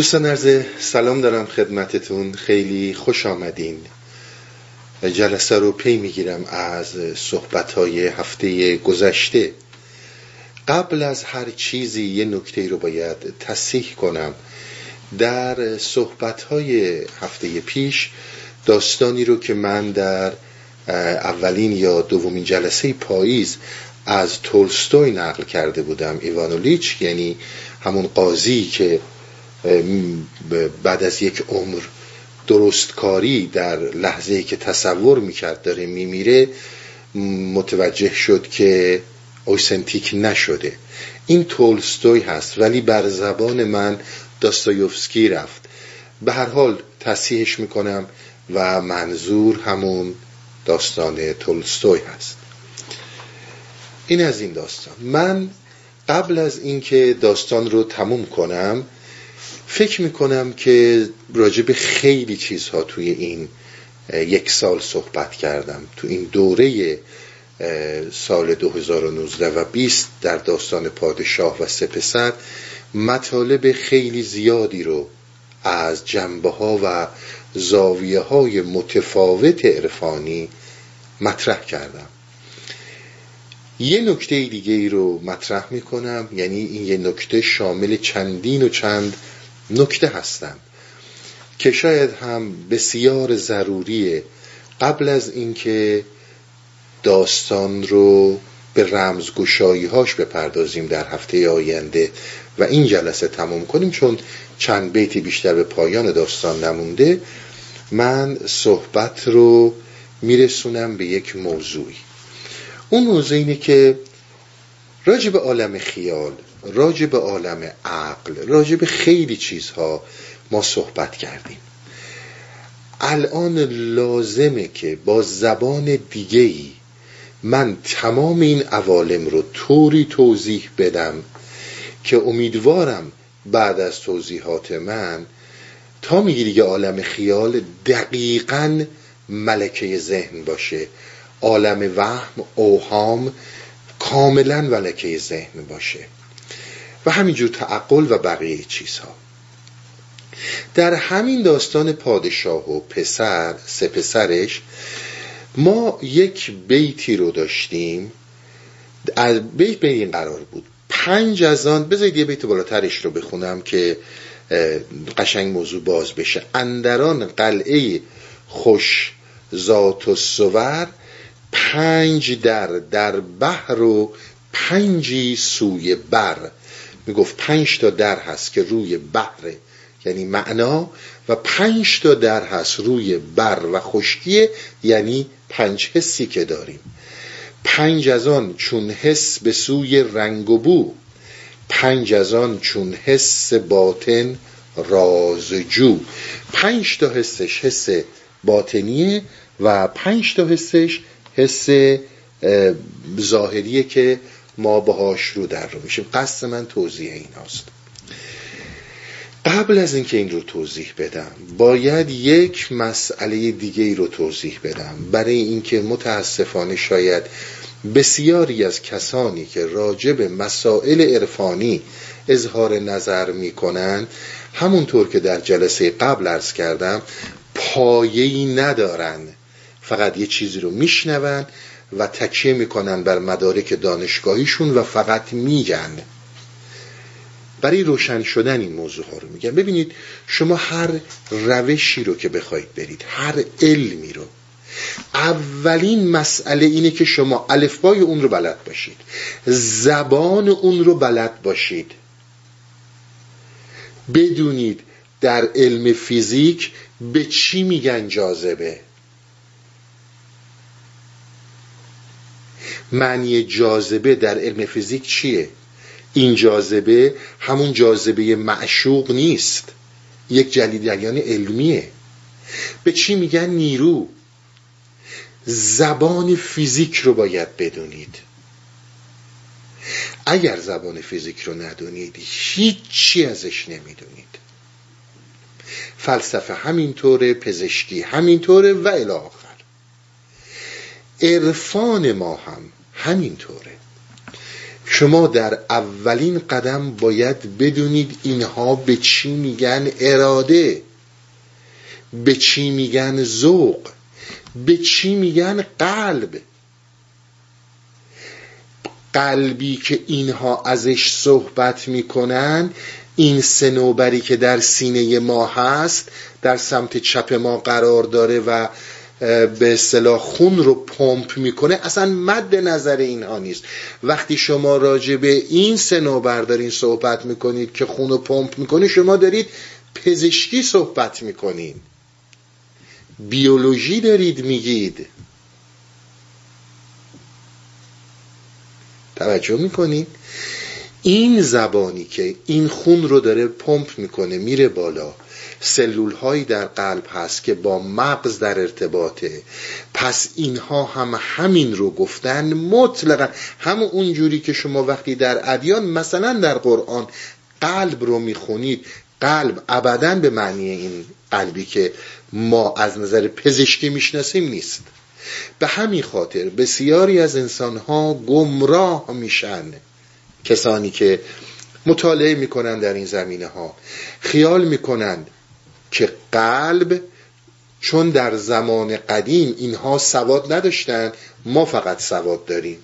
دوستان عرض سلام دارم خدمتتون. خیلی خوش آمدین. جلسه رو پی می‌گیرم از صحبت های هفته گذشته. قبل از هر چیزی یه نکته رو باید تصیح کنم. در صحبت های هفته پیش داستانی رو که من در اولین یا دومین جلسه پاییز از تولستوی نقل کرده بودم. ایوانولیچ یعنی همون قاضی که بعد از یک عمر درستکاری در لحظه که تصور می‌کرد داره میمیره متوجه شد که اوسنتیک نشده. این تولستوی هست ولی بر زبان من داستایوفسکی رفت. به هر حال تصحیحش می‌کنم و منظور همون داستان تولستوی هست. این از این داستان. من قبل از اینکه داستان رو تموم کنم فکر می‌کنم که راجب خیلی چیزها توی این یک سال صحبت کردم. تو این دوره سال 2019 و 20 در داستان پادشاه و سپسر مطالب خیلی زیادی رو از جنبه ها و زاویه های متفاوت عرفانی مطرح کردم. یه نکته دیگه ای رو مطرح می‌کنم یعنی این یه نکته شامل چندین و چند نکته هستند که شاید هم بسیار ضروریه قبل از اینکه داستان رو به رمزگشایی هاش بپردازیم در هفته آینده و این جلسه تموم کنیم چون چند بیتی بیشتر به پایان داستان نمونده من صحبت رو میرسونم به یک موضوعی. اون موضوع اینه که راجع به عالم خیال راجع به عالم عقل راجع به خیلی چیزها ما صحبت کردیم. الان لازمه که با زبان دیگه ای من تمام این عوالم رو طوری توضیح بدم که امیدوارم بعد از توضیحات من تا می‌گیری که عالم خیال دقیقا ملکه ذهن باشه عالم وهم اوهام کاملا ملکه ذهن باشه. و همینجور تعقل و بقیه چیزها. در همین داستان پادشاه و پسر سه پسرش ما یک بیتی رو داشتیم. بیت به این قرار بود. پنج از آن بذارید یه بیت بالاترش رو بخونم که قشنگ موضوع باز بشه. اندران قلعه خوش ذات و سور پنج در در بحر و پنجی سوی بر. می‌گفت پنج تا در هست که روی بحر یعنی معنا و پنج تا در هست روی بر و خشکی یعنی پنج حسی که داریم. پنج از آن چون حس به سوی رنگ و بو پنج از آن چون حس باطن رازجو پنج تا حسش حس باطنیه و پنج تا حسش حس ظاهریه که ما باهاش رو در رو میشیم. قصد من توضیح این هاست. قبل از اینکه این رو توضیح بدم باید یک مسئله دیگه ای رو توضیح بدم. برای اینکه متاسفانه شاید بسیاری از کسانی که راجع به مسائل عرفانی اظهار نظر می‌کنن همونطور که در جلسه قبل ارز کردم پایه‌ای ندارن. فقط یه چیزی رو میشنون و تکیه می‌کنن بر مدارک دانشگاهیشون و فقط میگن. برای روشن شدن این موضوع ها رو میگن. ببینید شما هر روشی رو که بخواید برید هر علمی رو اولین مسئله اینه که شما الفبای اون رو بلد باشید. زبان اون رو بلد باشید. بدونید در علم فیزیک به چی میگن جاذبه. معنی جاذبه در علم فیزیک چیه؟ این جاذبه همون جاذبه معشوق نیست. یک جریان علمیه. به چی میگن نیرو؟ زبان فیزیک رو باید بدونید. اگر زبان فیزیک رو ندونید هیچی ازش نمی‌دونید. فلسفه همینطوره پزشکی همینطوره و الاخر عرفان ما هم همینطوره. شما در اولین قدم باید بدونید اینها به چی میگن اراده به چی میگن ذوق به چی میگن قلب. قلبی که اینها ازش صحبت می‌کنن این سنوبری که در سینه ما هست در سمت چپ ما قرار داره و به اصطلاح خون رو پمپ می‌کنه اصلا مد نظر اینها نیست. وقتی شما راجع به این سنوبر دارین صحبت می‌کنید که خون رو پمپ می‌کنه شما دارید پزشکی صحبت می‌کنید بیولوژی دارید میگید. توجه می‌کنید این زبانی که این خون رو داره پمپ می‌کنه میره بالا. سلول هایی در قلب هست که با مغز در ارتباطه. پس اینها هم همین رو گفتن مطلقا. هم اونجوری که شما وقتی در ادیان مثلا در قرآن قلب رو می‌خونید. قلب ابدا به معنی این قلبی که ما از نظر پزشکی می‌شناسیم نیست. به همین خاطر بسیاری از انسانها گمراه میشن. کسانی که مطالعه می‌کنن در این زمینه ها خیال می‌کنند. که قلب چون در زمان قدیم اینها سواد نداشتن ما فقط سواد داریم.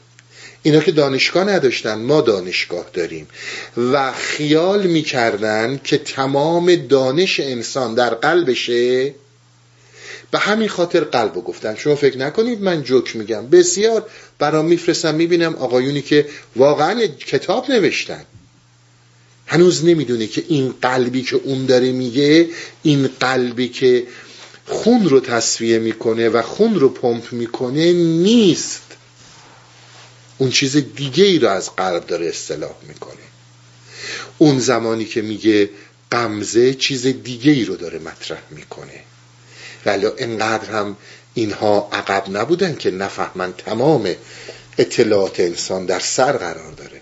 اینا که دانشگاه نداشتن ما دانشگاه داریم. و خیال می‌کردن که تمام دانش انسان در قلبشه. به همین خاطر قلب گفتن. شما فکر نکنید من جوک میگم. بسیار. برام میفرستم می‌بینم آقایونی که واقعا کتاب نوشتن. هنوز نمی‌دونه که این قلبی که اون داره میگه این قلبی که خون رو تصفیه می‌کنه و خون رو پمپ می‌کنه نیست. اون چیز دیگه ای رو از قلب داره اصطلاح می‌کنه. اون زمانی که میگه قمزه چیز دیگه ای رو داره مطرح می‌کنه. ولی انقدر هم اینها عقب نبودن که نفهمن تمام اطلاعات انسان در سر قرار داره.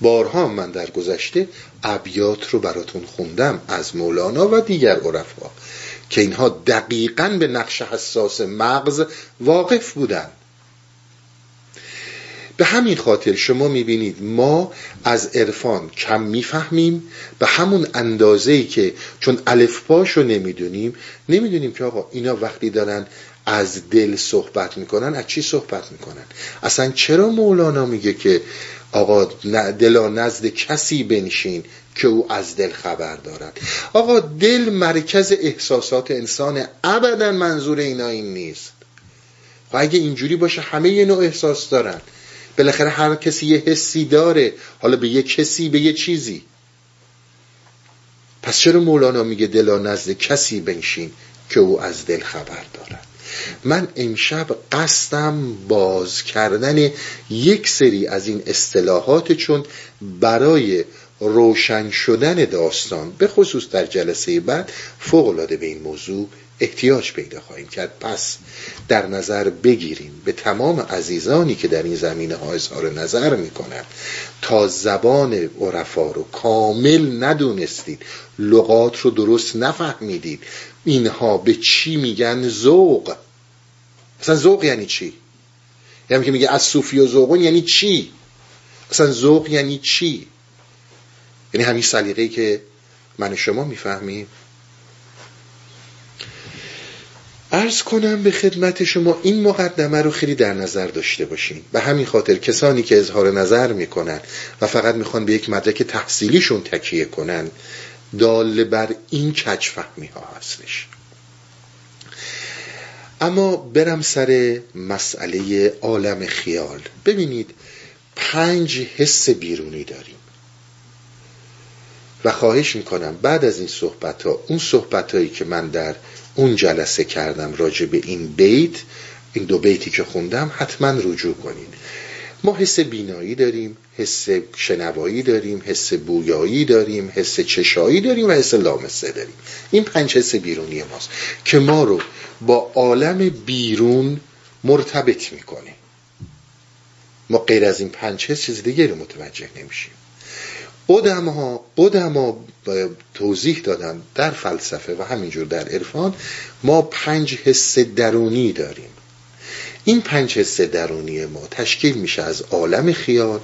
بارها من در گذشته ابیات رو براتون خوندم از مولانا و دیگر عرفا که اینها دقیقا به نقش حساس مغز واقف بودن به همین خاطر شما می‌بینید ما از عرفان کم می‌فهمیم به همون اندازه ای که چون الفباش رو نمی‌دونیم نمی‌دونیم که آقا اینا وقتی دارن از دل صحبت می‌کنن از چی صحبت می‌کنن؟ اصلا چرا مولانا میگه که آقا دلا نزد کسی بنشین که او از دل خبر دارد. آقا دل مرکز احساسات انسان ابدا منظور اینا این نیست. و اگه اینجوری باشه همه یه نوع احساس دارن. بالاخره هر کسی یه حسی داره حالا به یه کسی به یه چیزی. پس چرا مولانا میگه دلا نزد کسی بنشین که او از دل خبر دارد؟ من امشب قصدم باز کردن یک سری از این اصطلاحات چون برای روشن شدن داستان به خصوص در جلسه بعد فوق العاده به این موضوع احتیاج پیدا خواهیم کرد. پس در نظر بگیریم به تمام عزیزانی که در این زمینه ها اظهار نظر می‌کنند. تا زبان عرفا رو کامل ندونستید لغات رو درست نفهمیدید اینها به چی میگن؟ ذوق. اصلا ذوق یعنی چی؟ یعنی که میگه از صوفی و ذوقون یعنی چی؟ اصلا ذوق یعنی چی؟ یعنی همین سلیقه‌ای که من شما می‌فهمیم. ارز کنم به خدمت شما این مقدمه رو خیلی در نظر داشته باشین. به همین خاطر کسانی که اظهار نظر می‌کنن و فقط می‌خوان به یک مدرک تحصیلیشون تکیه کنن دال بر این کچ فهمی ها هستش. اما برم سر مسئله عالم خیال. ببینید پنج حس بیرونی داریم. و خواهش می‌کنم بعد از این صحبت ها اون صحبت هایی که من در اون جلسه کردم راجع به این بیت این دو بیتی که خوندم حتما رجوع کنید. ما حس بینایی داریم. حس شنوایی داریم حس بویایی داریم حس چشایی داریم و حس لامسه داریم. این پنج حس بیرونی ماست که ما رو با عالم بیرون مرتبط می‌کنه. ما غیر از این پنج حس چیز دیگه رو متوجه نمیشیم. قدما قدما توضیح دادن در فلسفه و همینجور در عرفان ما پنج حس درونی داریم. این پنج حس درونی ما تشکیل میشه از عالم خیال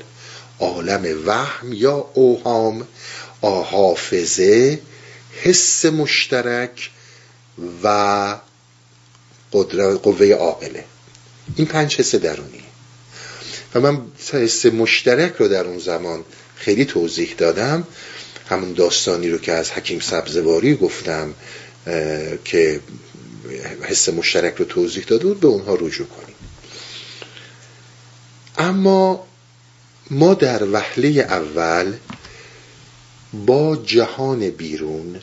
عالم وهم یا اوهام حافظه حس مشترک و قوه عاقله. این پنج حس درونی و من حس مشترک رو در اون زمان خیلی توضیح دادم. همون داستانی رو که از حکیم سبزواری گفتم که حس مشترک رو توضیح داده بود به اونها رجوع کنیم. اما ما در وهله اول با جهان بیرون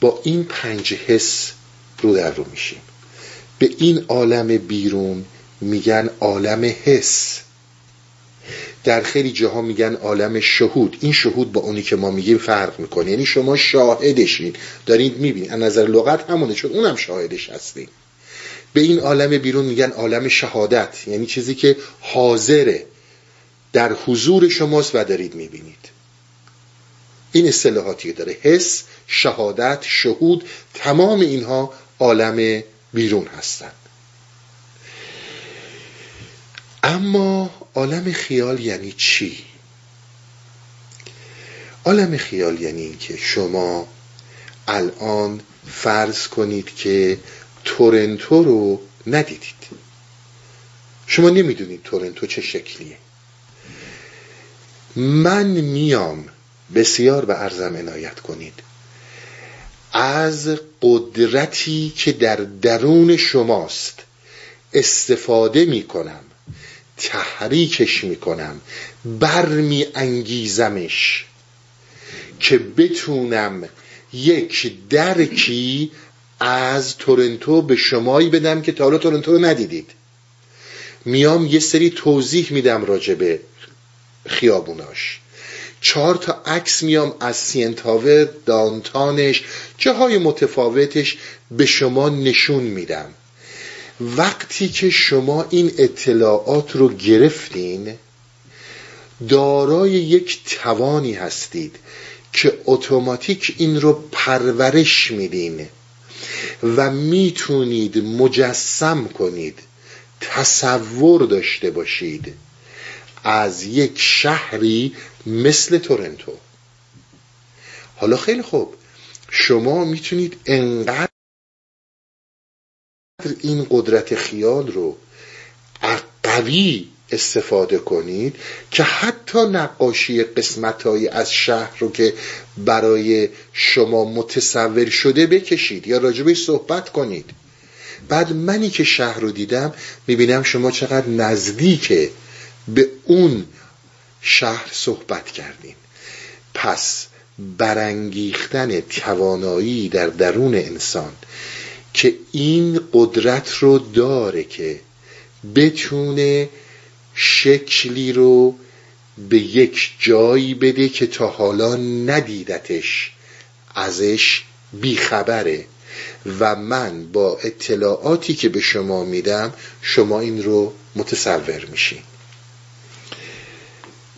با این پنج حس رو در رو میشیم. به این عالم بیرون میگن عالم حس. در خیلی جاها میگن عالم شهود. این شهود با اونی که ما میگیم فرق می‌کنه. یعنی شما شاهدشین. دارید می‌بینید از نظر لغت همونه چون اونم شاهدش هستین به این عالم بیرون میگن عالم شهادت. یعنی چیزی که حاضره. در حضور شماست و دارید می‌بینید. این اصطلاحاتی داره حس شهادت شهود تمام اینها عالم بیرون هستند. اما عالم خیال یعنی چی؟ عالم خیال یعنی اینکه شما الان فرض کنید که تورنتو رو ندیدید. شما نمی‌دونید تورنتو چه شکلیه. من میام بسیار به ارزم عنایت کنید. از قدرتی که در درون شماست استفاده می‌کنم تحریکش می‌کنم برمی انگیزمش که بتونم یک درکی از تورنتو به شمایی بدم که تا حالا تورنتو رو ندیدید. میام یه سری توضیح میدم راجبه خیابوناش. چهار تا عکس میام از سینتاور دانتانش جاهای متفاوتش به شما نشون میدم. وقتی که شما این اطلاعات رو گرفتین دارای یک توانی هستید که اتوماتیک این رو پرورش میدین و می‌تونید مجسم کنید تصور داشته باشید. از یک شهری مثل تورنتو. حالا خیلی خوب. شما می‌تونید انقدر این قدرت خیال رو قوی استفاده کنید که حتی نقاشی قسمت از شهر رو که برای شما متصور شده بکشید یا راجبش صحبت کنید. بعد منی که شهر رو دیدم می‌بینم شما چقدر نزدیک به اون شهر صحبت کردین پس برانگیختن توانایی در درون انسان که این قدرت رو داره که بتونه شکلی رو به یک جایی بده که تا حالا ندیدتش ازش بیخبره. و من با اطلاعاتی که به شما میدم شما این رو متصور میشین.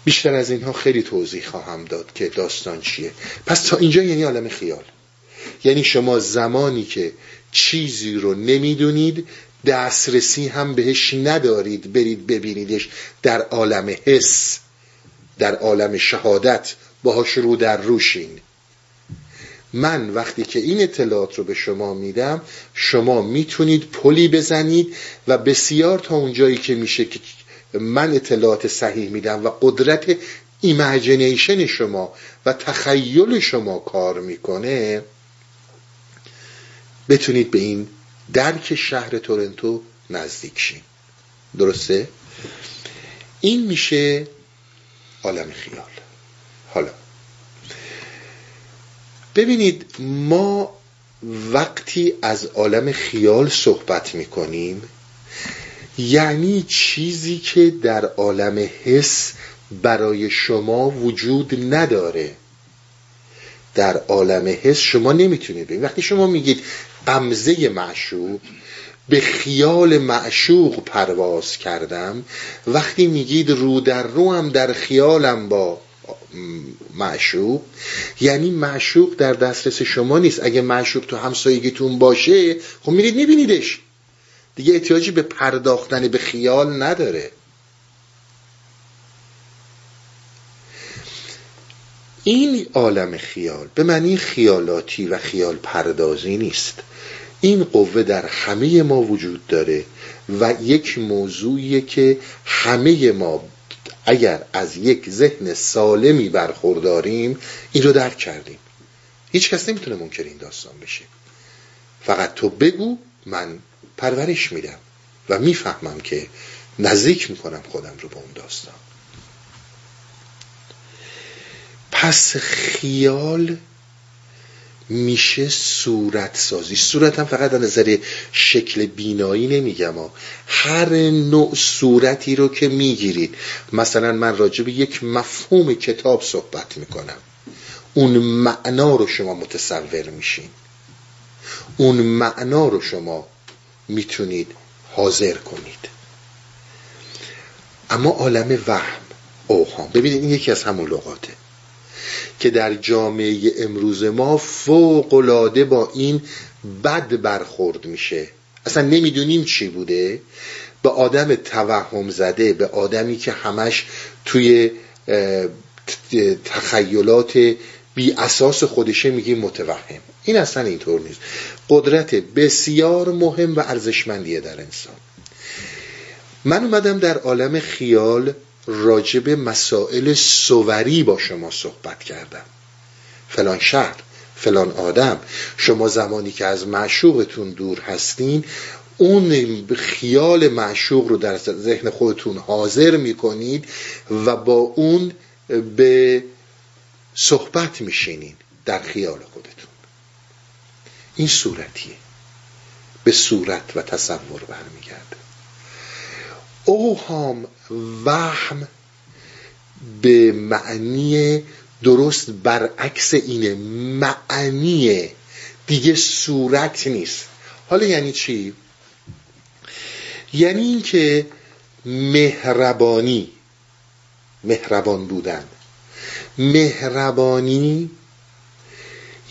بیشتر از اینها خیلی توضیح خواهم داد که داستان چیه. پس تا اینجا یعنی عالم خیال. یعنی شما زمانی که چیزی رو نمی‌دونید دسترسی هم بهش ندارید برید ببینیدش در عالم حس در عالم شهادت باهاش رو در روشین. من وقتی که این اطلاعات رو به شما میدم شما می‌تونید پلی بزنید و بسیار تا اونجایی که میشه که من اطلاعات صحیح میدم و قدرت imagination شما و تخیل شما کار می‌کنه بتونید به این درک شهر تورنتو نزدیک شین درسته؟ این میشه عالم خیال حالا ببینید ما وقتی از عالم خیال صحبت می‌کنیم یعنی چیزی که در عالم حس برای شما وجود نداره. در عالم حس شما نمی‌تونید ببینید. وقتی شما میگید قمزه معشوق به خیال معشوق پرواز کردم وقتی میگید رو در رو هم در خیالم با معشوق یعنی معشوق در دسترس شما نیست. اگه معشوق تو همسایگیتون باشه خب میرید میبینیدش. دیگه احتیاجی به پرداختن به خیال نداره. این عالم خیال به معنی خیالاتی و خیال پردازی نیست. این قوه در همه ما وجود داره و یک موضوعیه که همه ما اگر از یک ذهن سالمی برخورداریم این رو درک کردیم. هیچ کس نمی‌تونه منکر این داستان بشه. فقط تو بگو من پرورش میدم و می‌فهمم که نزدیک می‌کنم خودم رو به اون داستان. پس خیال میشه صورت سازی صورت فقط از نظر شکل بینایی نمیگم هر نوع صورتی رو که می‌گیرید. مثلا من راجع به یک مفهوم کتاب صحبت می‌کنم. اون معنا رو شما متصور میشین. اون معنا رو شما می‌تونید حاضر کنید. اما عالم وهم اوهام. ببینید این یکی از همون لغاته که در جامعه امروز ما فوق العاده با این بد برخورد میشه. اصلا نمی‌دونیم چی بوده. به آدم توهم زده به آدمی که همش توی تخیلات بی اساس خودشه میگیم متوهم. این اصلا اینطور نیست. قدرت بسیار مهم و ارزشمندیه در انسان. من اومدم در عالم خیال راجب مسائل سوری با شما صحبت کردم. فلان شهر فلان آدم. شما زمانی که از معشوقتون دور هستین اون خیال معشوق رو در ذهن خودتون حاضر می‌کنید و با اون به صحبت میشینین در خیال خودتون. این صورتیه. به صورت و تصور برمیگرده. اوهام وهم به معنی درست برعکس اینه معنی دیگه صورت نیست. حالا یعنی چی؟ یعنی اینکه مهربانی مهربان بودن. مهربانی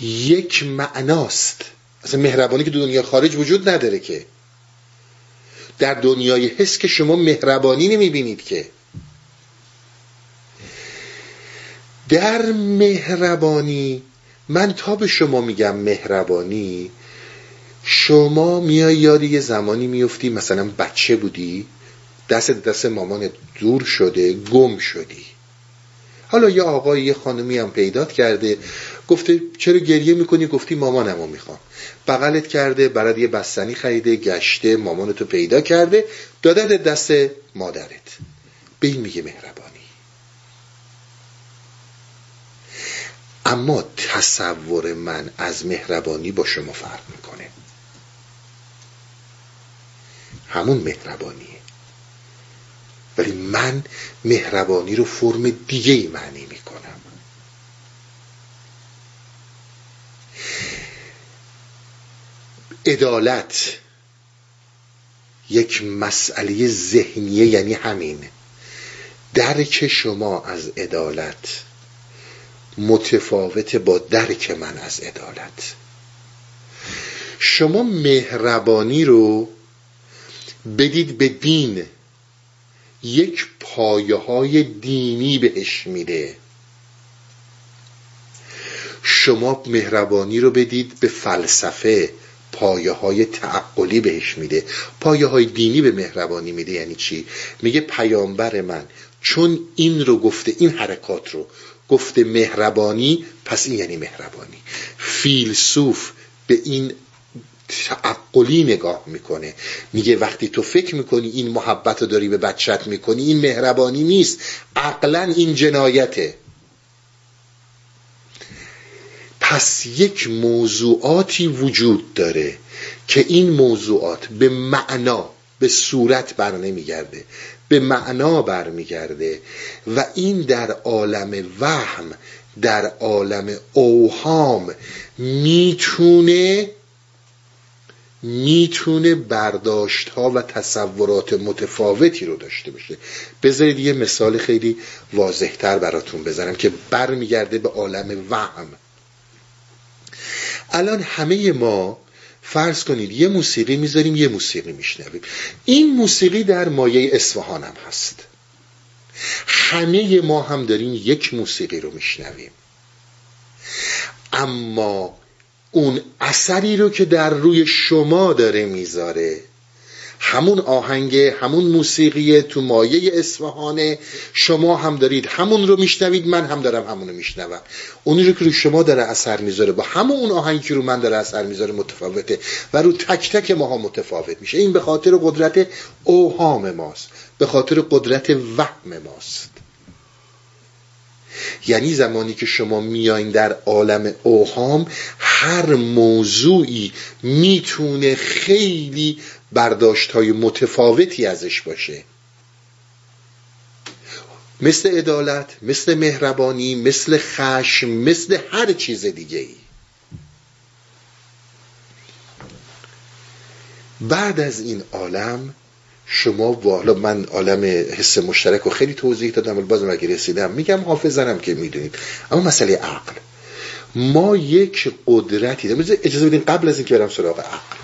یک معناست. اصلا مهربانی که دنیا خارج وجود نداره که. در دنیای حس که شما مهربانی نمی‌بینید که. در مهربانی من تا به شما میگم مهربانی شما میای یاد یه زمانی میفتی مثلا بچه بودی دست دست مامان دور شده گم شدی. حالا یه آقای یه خانمی هم پیدات کرده گفته چرا گریه می‌کنی؟ گفتی مامانمو می‌خوام. بغلت کرده برات یه بستنی خریده گشته مامانتو پیدا کرده. داده دست مادرت. به این میگه مهربانی. اما تصور من از مهربانی با شما فرق می‌کنه. همون مهربانیه. ولی من مهربانی رو فرم دیگه ای معنی می‌کنم عدالت. یک مسئله ذهنیه یعنی همین. درک شما از عدالت. متفاوت با درک من از عدالت. شما مهربانی رو بدید به دین. یک پایه های دینی بهش میده. شما مهربانی رو بدید به فلسفه. پایه های تعقلی بهش میده پایه های دینی به مهربانی میده. یعنی چی؟ میگه پیامبر من چون این رو گفته این حرکات رو گفته مهربانی پس این یعنی مهربانی. فیلسوف به این تعقلی نگاه می‌کنه. میگه وقتی تو فکر می‌کنی این محبت رو داری به بچت می‌کنی این مهربانی نیست. عقلا این جنایته. پس یک موضوعاتی وجود داره که این موضوعات به معنا به صورت بر نمیگرده به معنا برمیگرده و این در عالم وهم در عالم اوهام می‌تونه می‌تونه برداشت ها و تصورات متفاوتی رو داشته باشه. بذارید یه مثال خیلی واضحتر براتون بزنم که برمیگرده به عالم وهم. الان همه ما فرض کنید یه موسیقی می‌ذاریم یه موسیقی میشنویم. این موسیقی در مایه اصفهان هم هست. همه ما هم داریم یک موسیقی رو میشنویم. اما اون اثری رو که در روی شما داره می‌ذاره همون آهنگ همون موسیقی تو مایه اصفهانه. شما هم دارید همون رو میشنوید من هم دارم همون رو میشنوم. اونی رو که رو شما داره اثر می‌ذاره با همون اون آهنگی که رو من داره اثر می‌ذاره متفاوته و رو تک تک ماها متفاوت میشه. این به خاطر قدرت اوهام ماست به خاطر قدرت وهم ماست. یعنی زمانی که شما میایین در عالم اوهام هر موضوعی می‌تونه خیلی برداشت های متفاوتی ازش باشه. مثل عدالت مثل مهربانی مثل خشم مثل هر چیز دیگه ای بعد از این عالم شما حالا من عالم حس مشترک رو خیلی توضیح دادم ولی بازم اگه رسیدم میگم حافظنم که می‌دونید. اما مسئله عقل. ما یک قدرتی داریم اجازه بدین قبل از اینکه برم سراغ عقل.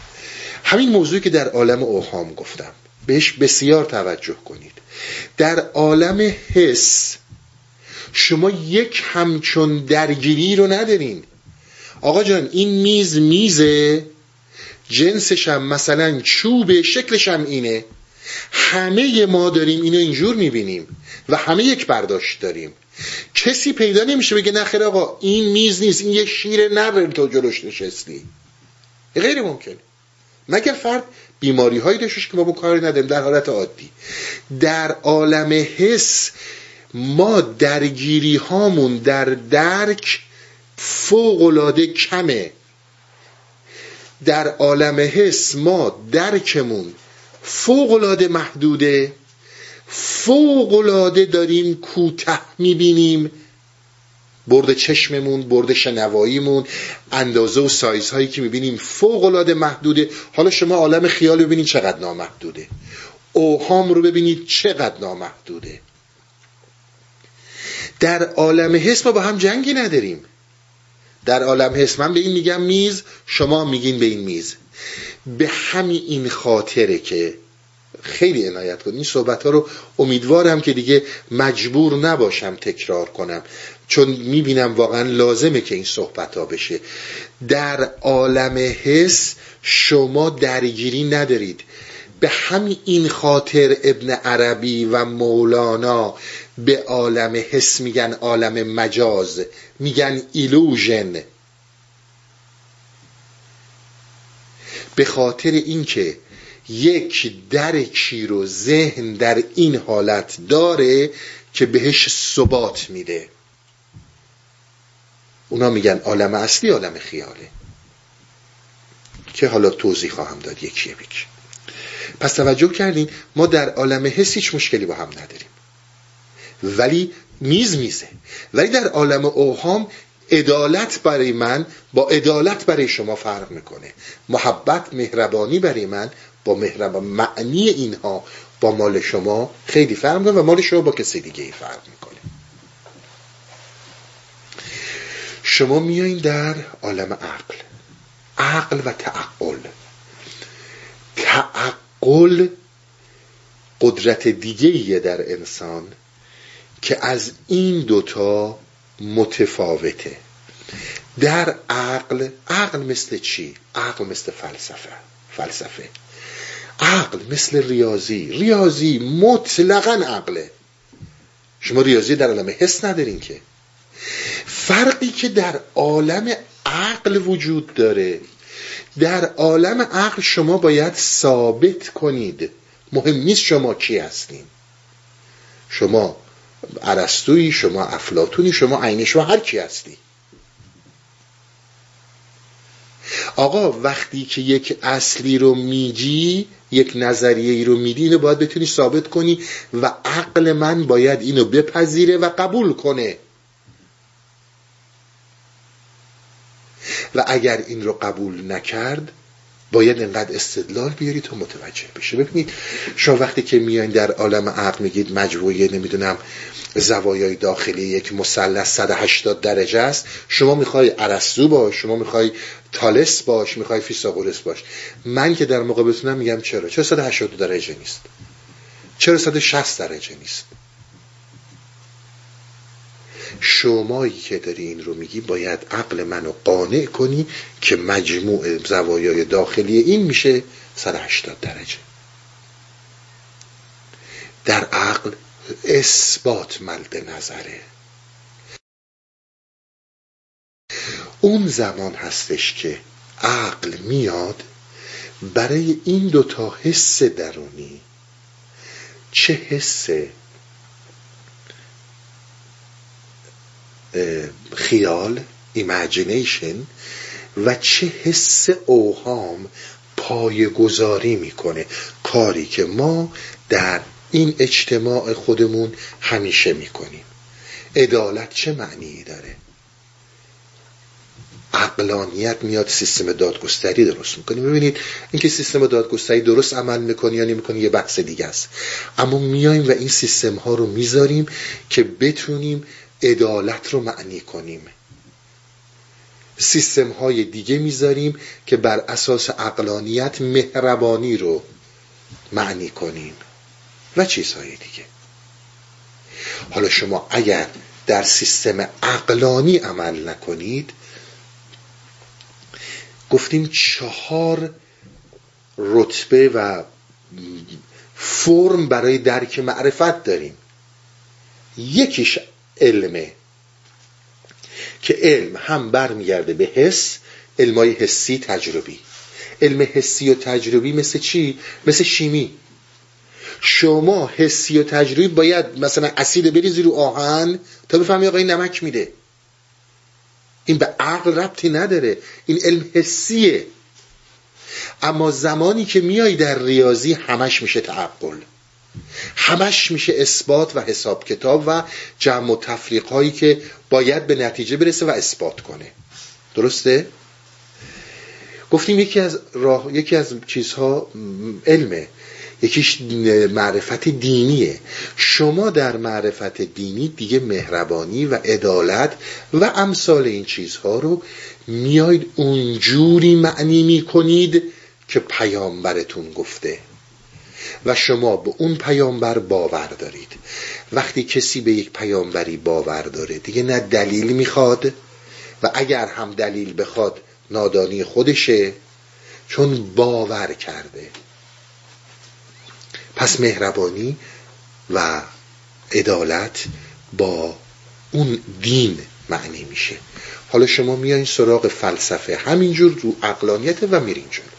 همین موضوعی که در عالم اوهام گفتم. بهش بسیار توجه کنید. در عالم حس شما یک همچون درگیری رو ندارین. آقا جان این میز میزه جنسش هم مثلا چوبه شکلش هم اینه. همه ما داریم اینو اینجور می‌بینیم و همه یک برداشت داریم. کسی پیدا نمیشه بگه نخیر آقا این میز نیست این یه شیر نر تو جلوش نشستی. غیر ممکن. مگر فرد بیماری هایی داشتش که ما با کاری نداریم؟ در حالت عادی. در عالم حس ما درگیری هامون در درک فوق کمه. در عالم حس ما درکمون فوق محدوده. فوق داریم کوته می‌بینیم. برد چشممون برد شنواییمون اندازه و سایزهایی که می‌بینیم فوق العاده محدوده. حالا شما عالم خیال ببینید چقدر نامحدوده. اوهام رو ببینید چقدر نامحدوده. در عالم حس ما با هم جنگی نداریم. در عالم حس من به این میگم میز شما میگین به این میز. به همین این خاطره که خیلی عنایت کنید. این صحبت ها رو امیدوارم که دیگه مجبور نباشم تکرار کنم. چون می‌بینم واقعا لازمه که این صحبت ها بشه. در عالم حس شما درگیری ندارید. به همین این خاطر ابن عربی و مولانا به عالم حس میگن عالم مجاز. میگن ایلوژن. به خاطر اینکه یک درکی رو ذهن در این حالت داره که بهش ثبات میده. اونا میگن عالم اصلی عالم خیاله. که حالا توضیح خواهم داد یکیه بیک پس توجه کردین ما در عالم حس هیچ مشکلی با هم نداریم. ولی میز میزه. ولی در عالم اوهام عدالت برای من با عدالت برای شما فرق می‌کنه. محبت مهربانی برای من با مهربان معنی اینها با مال شما خیلی فرق می‌کنه و مال شما با کسی دیگه ای فرق می‌کنه. شما میایین در عالم عقل. عقل و تعقل. تعقل قدرت دیگه در انسان که از این دوتا متفاوته. در عقل عقل مثل چی؟ عقل مثل فلسفه فلسفه. عقل مثل ریاضی. ریاضی مطلقا عقله. شما ریاضی در عالم حس ندارین که. فرقی که در عالم عقل وجود داره. در عالم عقل شما باید ثابت کنید. مهم نیست شما کی هستین. شما عرستوی شما افلاتونی شما عین شما هر کی هستی. آقا وقتی که یک اصلی رو میگی یک نظریه ای رو میدی اینو باید بتونی ثابت کنی و عقل من باید اینو بپذیره و قبول کنه. و اگر این رو قبول نکرد باید انقدر استدلال بیاری تا متوجه بشه. ببینید شما وقتی که میاین در عالم عقل میگید مجموعه نمی‌دونم زوایای داخلی یک مثلث 180 درجه است شما می‌خوای ارسطو باش شما می‌خوای تالس باش می‌خوای فیثاغورس باش. من که در مقابلتونم میگم چرا؟ چرا 180 درجه نیست؟ چرا 160 درجه نیست؟ شمایی که داری این رو میگی باید عقل منو قانع کنی که مجموع زوایای داخلی این میشه 180 درجه. در عقل اثبات ملد نظره. اون زمان هستش که عقل میاد برای این دوتا حس درونی چه حس خیال ایمجینیشن و چه حس اوهام گذاری می‌کنه. کاری که ما در این اجتماع خودمون همیشه می‌کنیم. عدالت چه معنی داره؟ عقلانیت میاد سیستم دادگستری درست می‌کنیم ببینید اینکه سیستم دادگستری درست عمل می‌کنی یا نمی‌کنی یه بحث دیگه است. اما میایم و این سیستم ها رو می‌ذاریم که بتونیم عدالت رو معنی کنیم. سیستم های دیگه می‌ذاریم که بر اساس اقلانیت مهربانی رو معنی کنیم و چیزهای دیگه. حالا شما اگر در سیستم اقلانی عمل نکنید گفتیم چهار رتبه و فرم برای درک معرفت داریم. یکیش علمه. که علم هم برمیگرده به حس علمای حسی تجربی. علم حسی و تجربی مثل چی؟ مثل شیمی. شما حسی و تجربی باید مثلا اسید بریزی رو آهن تا بفهمی آقا این نمک میده. این به عقل ربطی نداره. این علم حسیه. اما زمانی که میای در ریاضی همش میشه تعقل. همش میشه اثبات و حساب کتاب و جمع و تفریق هایی که باید به نتیجه برسه و اثبات کنه. درسته؟ گفتیم یکی از راه یکی از چیزها علمه. یکیش معرفت دینیه. شما در معرفت دینی دیگه مهربانی و عدالت و امثال این چیزها رو میاید اونجوری معنی می‌کنید که پیامبرتون گفته. و شما به اون پیامبر باور دارید. وقتی کسی به یک پیامبری باور داره دیگه نه دلیل می‌خواد و اگر هم دلیل بخواد نادانی خودشه چون باور کرده. پس مهربانی و عدالت با اون دین معنی میشه. حالا شما میایین سراغ فلسفه. همینجور رو اقلانیت و میرین جلو.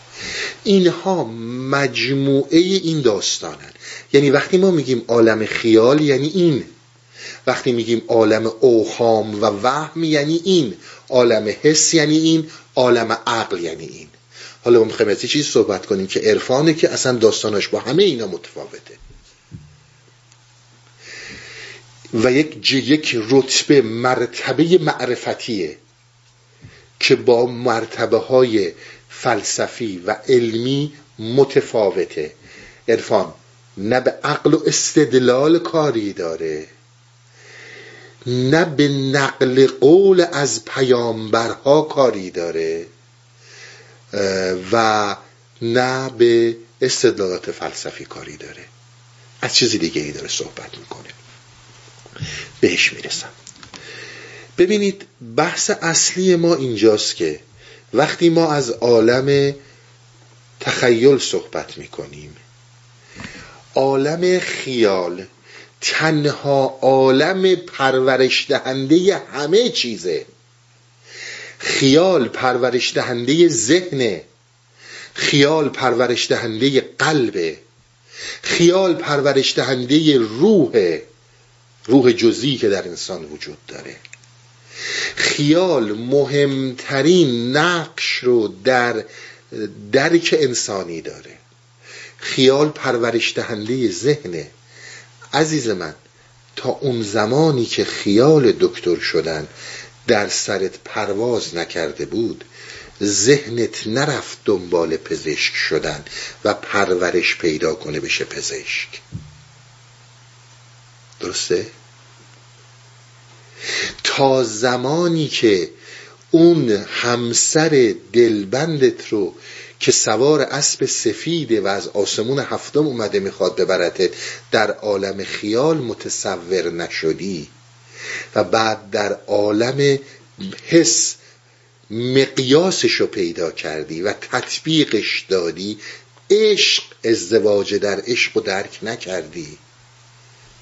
اینها مجموعه این داستانن. یعنی وقتی ما میگیم عالم خیال یعنی این. وقتی میگیم عالم اوهام و وهم یعنی این. عالم حس یعنی این. عالم عقل یعنی این. حالا ما می‌خوایم از چیزی صحبت کنیم که عرفانه که اصلا داستاناش با همه اینا متفاوته. و یک یک رتبه مرتبه معرفتیه که با مرتبه های فلسفی و علمی متفاوته. عرفان نه به عقل و استدلال کاری داره نه به نقل قول از پیامبرها کاری داره و نه به استدلالات فلسفی کاری داره. از چیزی دیگه ای داره صحبت می‌کنه. بهش می‌رسم. ببینید بحث اصلی ما اینجاست که وقتی ما از عالم تخیل صحبت می‌کنیم عالم خیال تنها عالم پرورش دهنده همه چیزه. خیال پرورش دهنده ذهن خیال پرورش دهنده قلبه. خیال پرورش دهنده روح روح جزئی که در انسان وجود داره. خیال مهمترین نقش رو در درک انسانی داره. خیال پرورش دهنده ذهنه. عزیز من تا اون زمانی که خیال دکتر شدن در سرت پرواز نکرده بود ذهنت نرفت دنبال پزشک شدن و پرورش پیدا کنه بشه پزشک. درسته؟ تا زمانی که اون همسر دلبندت رو که سوار اسب سفیده و از آسمون هفتم اومده می‌خواد ببرتت در عالم خیال متصور نشدی و بعد در عالم حس مقیاسش رو پیدا کردی و تطبیقش دادی عشق ازدواج در عشق و درک نکردی.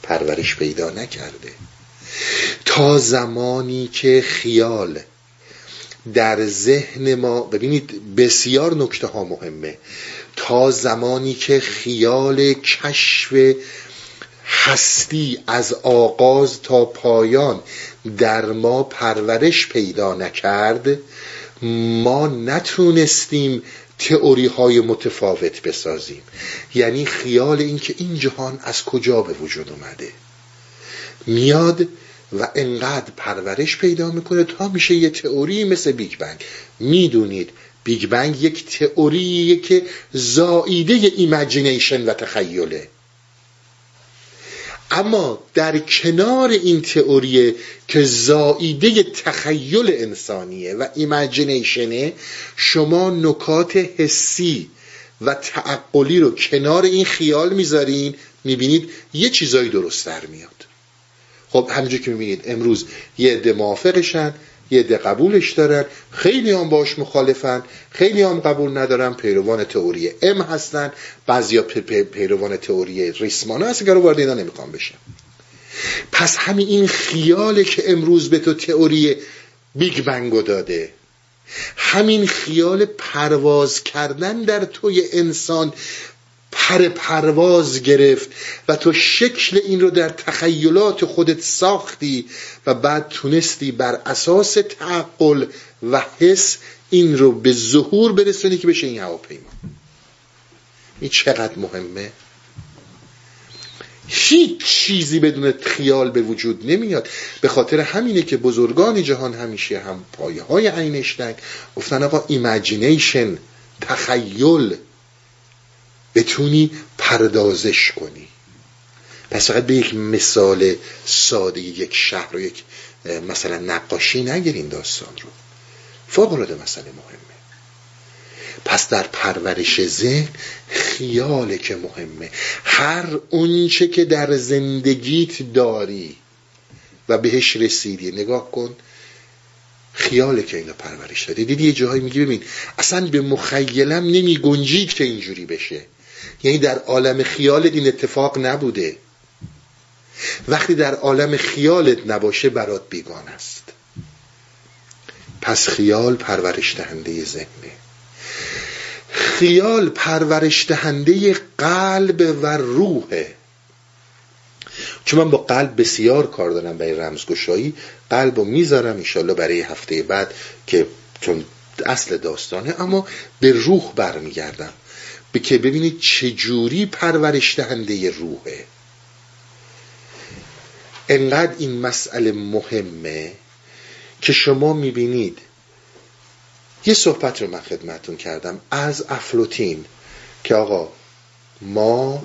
پرورش پیدا نکرده. تا زمانی که خیال در ذهن ما ببینید بسیار نکته ها مهمه. تا زمانی که خیال کشف هستی از آغاز تا پایان در ما پرورش پیدا نکرد ما نتونستیم تئوری های متفاوت بسازیم. یعنی خیال اینکه این جهان از کجا به وجود اومده؟ میاد و انقدر پرورش پیدا می‌کنه تا میشه یه تئوری مثل Big Bang. می‌دونید Big Bang یک تئوریه که زائیده imagination و تخیله. اما در کنار این تئوری که زائیده تخیل انسانیه و ایمجینیشنه شما نکات حسی و تعقلی رو کنار این خیال می‌ذارین می‌بینید یه چیزایی درست در میاد. خب همینجور که می‌بینید امروز یه عده موافقشن یه عده قبولش دارن خیلی هم باش مخالفن خیلی هم قبول ندارن پیروان تئوری ام هستن بعضیا پیروان تئوری ریسمانا هستن که رو وارد اینا نمی‌خوام بشم پس همین این خیاله که امروز به تو تئوری بیگ بنگو داده. همین خیال پرواز کردن در توی انسان پر پرواز گرفت و تو شکل این رو در تخیلات خودت ساختی و بعد تونستی بر اساس تعقل و حس این رو به ظهور برسونی که بشه این هواپیما. این چقدر مهمه؟ هیچ چیزی بدون خیال به وجود نمیاد. به خاطر همینه که بزرگان جهان همیشه هم پایه های اینشتین گفتن آقا imagination تخیل بتونی پردازش کنی. پس فقط به یک مثال ساده یک شهر و یک مثلا نقاشی نگیرین داستان رو. فوق العاده مسئله مهمه. پس در پرورش ذهن خیاله که مهمه. هر اونچه که در زندگیت داری و بهش رسیدی نگاه کن خیاله که اینو پرورش دادی. دیدی یه جاهایی میگی ببین اصلا به مخیلم نمی گنجید که اینجوری بشه. یعنی در عالم خیالت این اتفاق نبوده. وقتی در عالم خیالت نباشه برات بیگان است. پس خیال پرورش دهنده ذهنه. خیال پرورش دهنده قلب و روحه. چون من با قلب بسیار کار دارم برای رمزگشایی قلب رو می‌ذارم انشالله برای هفته بعد که چون اصل داستانه اما به روح برمیگردم. به که ببینید چجوری پرورش دهنده روحه. انقدر این مسئله مهمه که شما می‌بینید. یه صحبت رو من خدمتون کردم از افلوتین که آقا ما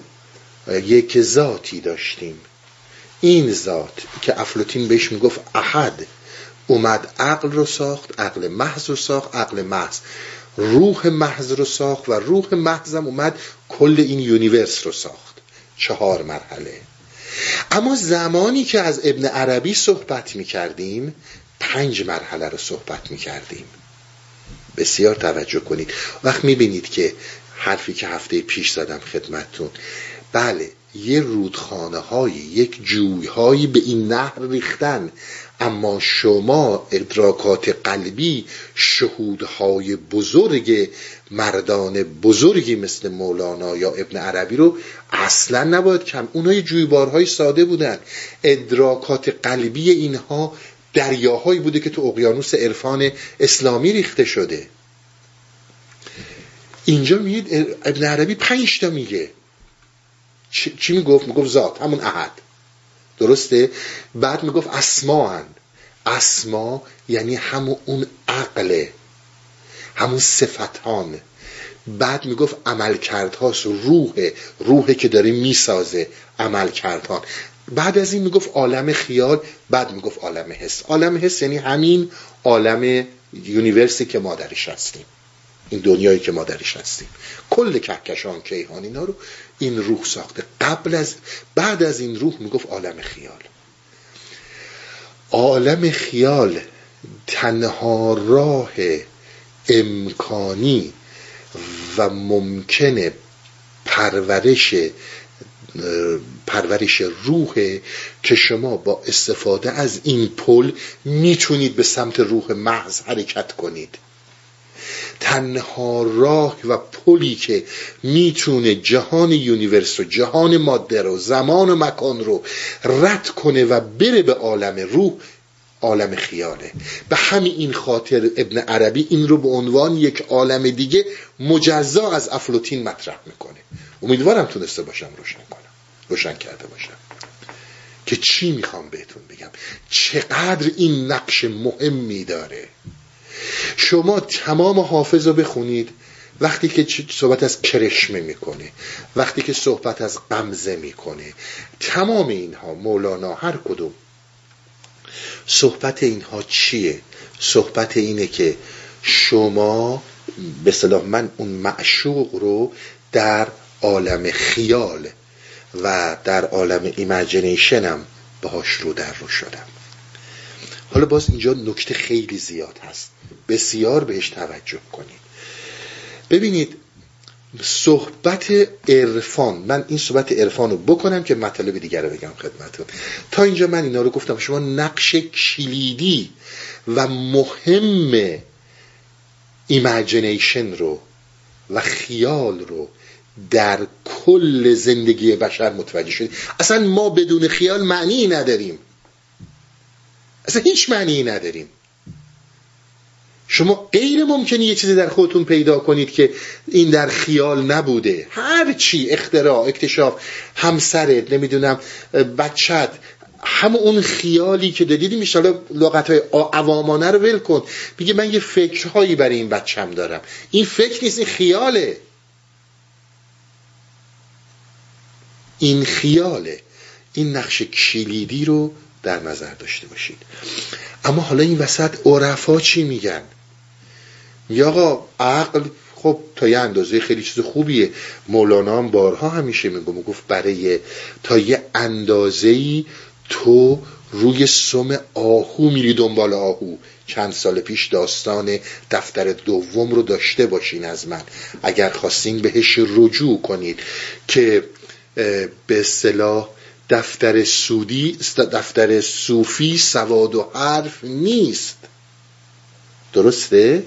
یک ذاتی داشتیم. این ذات که افلوتین بهش می‌گفت احد اومد عقل رو ساخت عقل محض رو ساخت عقل محض. روح محض رو ساخت و روح محضم اومد کل این universe رو ساخت. چهار مرحله. اما زمانی که از ابن عربی صحبت می کردیم پنج مرحله رو صحبت می کردیم بسیار توجه کنید. وقت می بینید که حرفی که هفته پیش زدم خدمتتون. بله یه رودخانه های یک جوی هایی به این نهر ریختن. اما شما ادراکات قلبی شهودهای بزرگ مردان بزرگی مثل مولانا یا ابن عربی رو اصلا نباید کم. اونها جویبارهای ساده بودن. ادراکات قلبی اینها دریاهایی بوده که تو اقیانوس عرفان اسلامی ریخته شده. اینجا میگید ابن عربی پنج تا میگه. چی می‌گفت؟ می‌گفت ذات همون احد. درسته؟ بعد می‌گفت اسما هن اسما یعنی همون اون عقله همون صفتان. بعد می‌گفت عمل کردهاست روح روحه که داره می‌سازه عمل کردهان بعد از این می‌گفت عالم خیال بعد می‌گفت عالم حس. عالم حس یعنی همین عالم یونیورسی که ما درش هستیم. این دنیایی که ما درش هستیم. کل کهکشان کیهان اینا رو این روح ساخته. قبل از بعد از این روح می‌گفت عالم خیال. عالم خیال تنها راه امکانی و ممکنه پرورش پرورش روح که شما با استفاده از این پل می‌تونید به سمت روح محض حرکت کنید. تنها راه و پلی که می‌تونه جهان universe و جهان ماده رو زمان و مکان رو رد کنه و بره به عالم روح عالم خیاله. به همین این خاطر ابن عربی این رو به عنوان یک عالم دیگه مجزا از افلوتین مطرح می‌کنه. امیدوارم تونسته باشم روشن کنم روشن کرده باشم. که چی می‌خوام بهتون بگم؟ چقدر این نقش مهمی داره؟ شما تمام حافظ رو بخونید. وقتی که صحبت از کرشمه می‌کنه وقتی که صحبت از قمزه می‌کنه. تمام اینها مولانا هر کدوم. صحبت اینها چیه؟ صحبت اینه که شما به صلاح من اون معشوق رو در عالم خیال و در عالم ایمجینیشنم باهاش رو در رو شدم. حالا باز اینجا نکته خیلی زیاد هست. بسیار بهش توجه کنید. ببینید صحبت عرفان من این صحبت عرفان رو بکنم که مطالب دیگر رو بگم خدمتتون. تا اینجا من اینا رو گفتم شما نقش کلیدی و مهم imagination رو و خیال رو در کل زندگی بشر متوجه شدید. اصلا ما بدون خیال معنی نداریم. اصلا هیچ معنی نداریم. شما غیر ممکنی یه چیزی در خودتون پیدا کنید که این در خیال نبوده. هر چی اختراع اکتشاف همسرت نمی‌دونم بچت همون اون خیالی که دادیدی میشه. لغت های عوامانه رو ول کن. بگه من یه فکرهایی برای این بچم دارم. این فکر نیست این خیاله. این خیاله. این نقش کلیدی رو در نظر داشته باشید. اما حالا این وسط عرفا چی میگن؟ یا آقا عقل خب تا یه اندازه خیلی چیز خوبیه. مولانا هم بارها همیشه میگو گفت برای تا یه اندازه تو روی سم آهو میری دنبال آهو. چند سال پیش داستان دفتر دوم رو داشته باشین از من. اگر خواستین بهش رجوع کنید که به اصطلاح دفتر سودی دفتر صوفی سواد و حرف نیست. درسته؟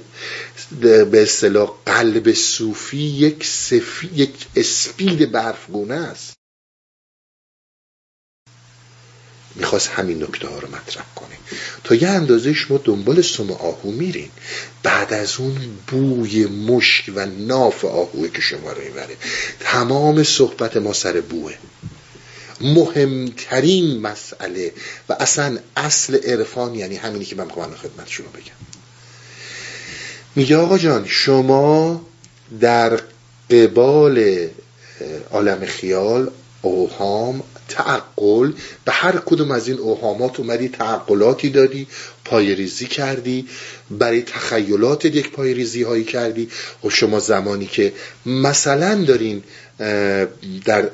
به اصطلاح قلب صوفی یک سفی یک اسپید برفگونه است. می‌خواست همین نکته ها رو مطرح کنه. تا یه اندازه شما دنبال سم آهو میرین. بعد از اون بوی مشک و ناف آهوه که شما رو می‌بره. تمام صحبت ما سر بوه. مهمترین مسئله و اصلا اصل عرفان یعنی همینی که من می‌خوام خدمت شما بگم. میگه آقا جان شما در قبال عالم خیال اوهام تعقل به هر کدوم از این اوهامات اومدی تعقلاتی دادی پایریزی کردی برای تخیلات یک پایریزی هایی کردی. و شما زمانی که مثلا دارین در,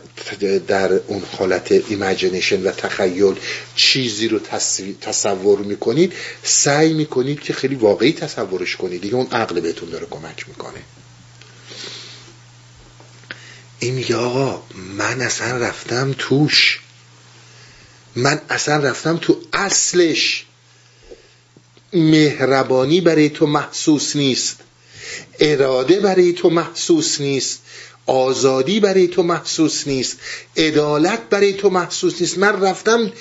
در اون حالت ایمجینیشن و تخیل چیزی رو تصور می‌کنید سعی می‌کنید که خیلی واقعی تصورش کنید. دیگه اون عقل بهتون داره کمک می‌کنه. این میگه آقا من اصلا رفتم توش. من اصلا رفتم تو اصلش. مهربانی برای تو محسوس نیست. اراده برای تو محسوس نیست. آزادی برای تو محسوس نیست. عدالت برای تو محسوس نیست. من رفتم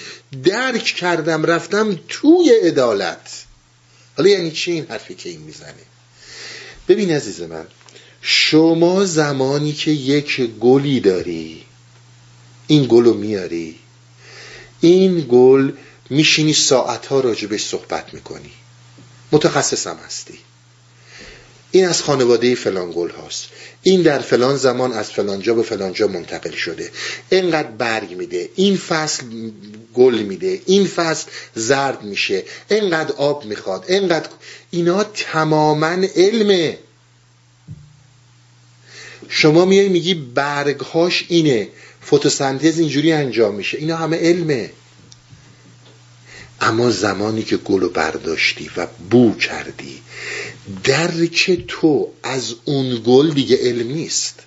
درک کردم رفتم توی عدالت. حالا یعنی چی این حرفی که این می‌زنه؟ ببین عزیز من شما زمانی که یک گلی داری این گل رو میاری. این گل میشینی ساعتها راجبش صحبت می‌کنی. متخصصم هستی. این از خانواده فلان گل هاست. این در فلان زمان از فلانجا به فلانجا منتقل شده. اینقدر برگ میده. این فصل گل میده. این فصل زرد میشه. اینقدر آب می‌خواد. اینقدر اینا تماما علمه. شما میای میگی برگهاش اینه. فتوسنتز اینجوری انجام میشه. اینا همه علمه. اما زمانی که گل رو برداشتی و بو کردی درک تو از اون گل دیگه علم نیست.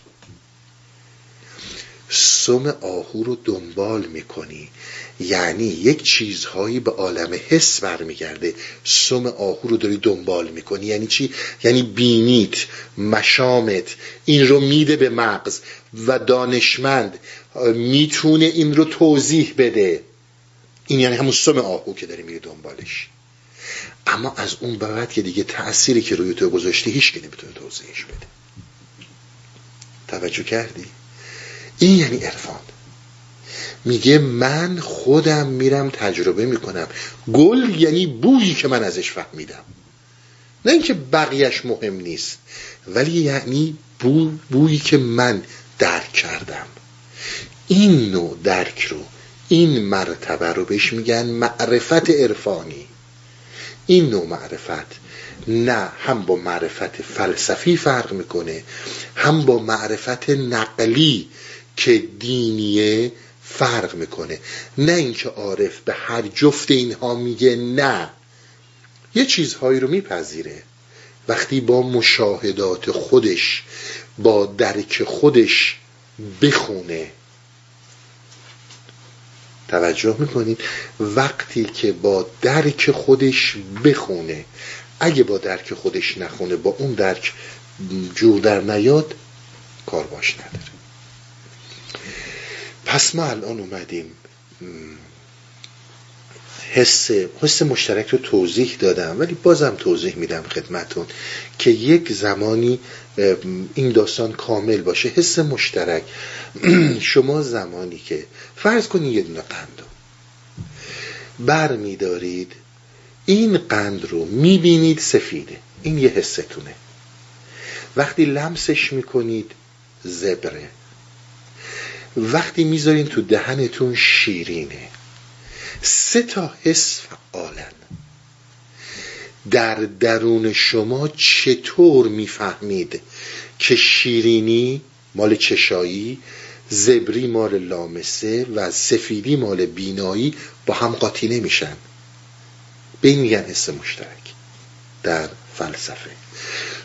سم آهو رو دنبال می‌کنی. یعنی یک چیزهایی به عالم حس برمیگرده. سم آهو رو داری دنبال می‌کنی. یعنی چی؟ یعنی بینیت مشامت. این رو میده به مغز و دانشمند می‌تونه این رو توضیح بده. این یعنی همون سم آهو که داری میره دنبالش. اما از اون بعد که دیگه تأثیری که روی تو گذاشته هیچ که نمی‌تونه توضیحش بده. توجه کردی؟ این یعنی عرفان. میگه من خودم میرم تجربه می‌کنم. گل یعنی بویی که من ازش فهمیدم. نه اینکه بقیهش مهم نیست ولی یعنی بو بویی که من درک کردم. این نوع درک رو این مرتبه رو بهش میگن معرفت عرفانی. این نوع معرفت نه هم با معرفت فلسفی فرق می‌کنه هم با معرفت نقلی که دینیه فرق می‌کنه. نه اینکه عارف به هر جفت اینها میگه نه. یه چیزهایی رو میپذیره. وقتی با مشاهدات خودش با درک خودش بخونه. توجه می‌کنید؟ وقتی که با درک خودش بخونه. اگه با درک خودش نخونه با اون درک جور در نیاد کار باش نداره. پس ما الان اومدیم حس حس مشترک رو توضیح دادم ولی بازم توضیح میدم خدمتون که یک زمانی این داستان کامل باشه حس مشترک. شما زمانی که فرض کنید یه دونه قند بر میدارید این قند رو می‌بینید سفیده این یه حستونه. وقتی لمسش می‌کنید زبره. وقتی می‌ذارین تو دهنتون شیرینه. سه تا حس فعالن. در درون شما چطور می‌فهمید که شیرینی مال چشایی زبری مال لامسه و سفیدی مال بینایی با هم قاطی نمیشن؟ به این میگن حس مشترک در فلسفه.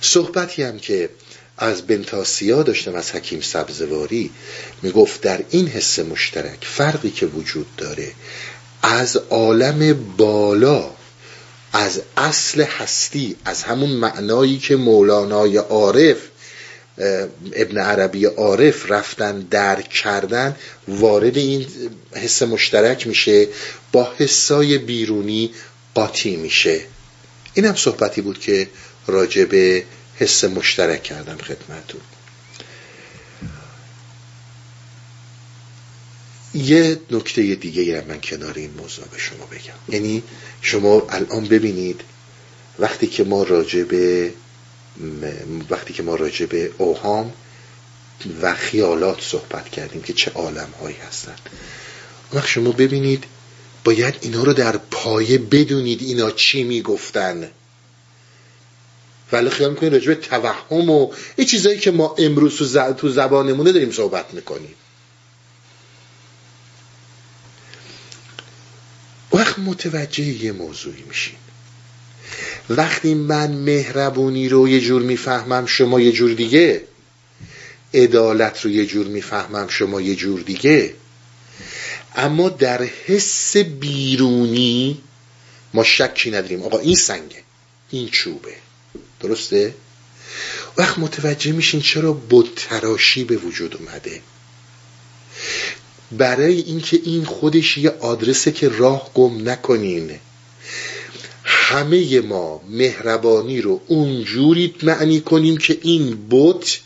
صحبتی هم که از بنتاسیا داشتم از حکیم سبزواری می‌گفت در این حس مشترک فرقی که وجود داره از عالم بالا از اصل هستی از همون معنایی که مولانای عارف ابن عربی عارف رفتن درک کردن وارد این حس مشترک میشه با حسای بیرونی قاطی میشه. این هم صحبتی بود که راجع به حس مشترک کردم خدمتون یه نکته دیگه رو من کنار این موضوع به شما بگم. یعنی شما الان ببینید وقتی که ما راجع به وقتی که ما راجع به اوهام و خیالات صحبت کردیم که چه عالم هایی هستن. وقت شما ببینید باید اینا رو در پایه بدونید اینا چی می‌گفتن. ولی خیال می‌کنید راجع به توهم و این چیزایی که ما امروز تو زبانمونه داریم صحبت می‌کنیم. وقت متوجه یه موضوعی میشین. وقتی من مهربونی رو یه جور می‌فهمم شما یه جور دیگه. عدالت رو یه جور می‌فهمم شما یه جور دیگه. اما در حس بیرونی ما شکی نداریم. آقا این سنگه این چوبه. درسته؟ وقت متوجه میشین چرا تراشی به وجود اومده؟ برای اینکه این خودش یه آدرسه که راه گم نکنین. همه ما مهربانی رو اونجوری معنی کنیم که این بت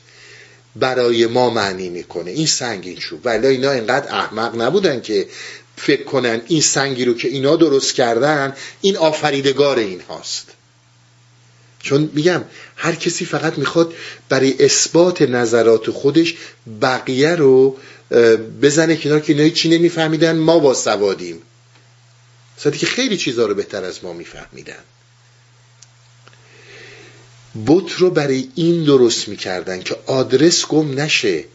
برای ما معنی می‌کنه. این سنگ این چوب. ولی اینا اینقدر احمق نبودن که فکر کنن این سنگی رو که اینا درست کردن این آفریدگار این هاست چون میگم هر کسی فقط می‌خواد برای اثبات نظرات خودش بقیه رو بزنه کنار که اینا چی نمیفهمیدن ما با سوادیم. که خیلی چیزها رو بهتر از ما میفهمیدن. بوت رو برای این درست می‌کردن که آدرس گم نشه.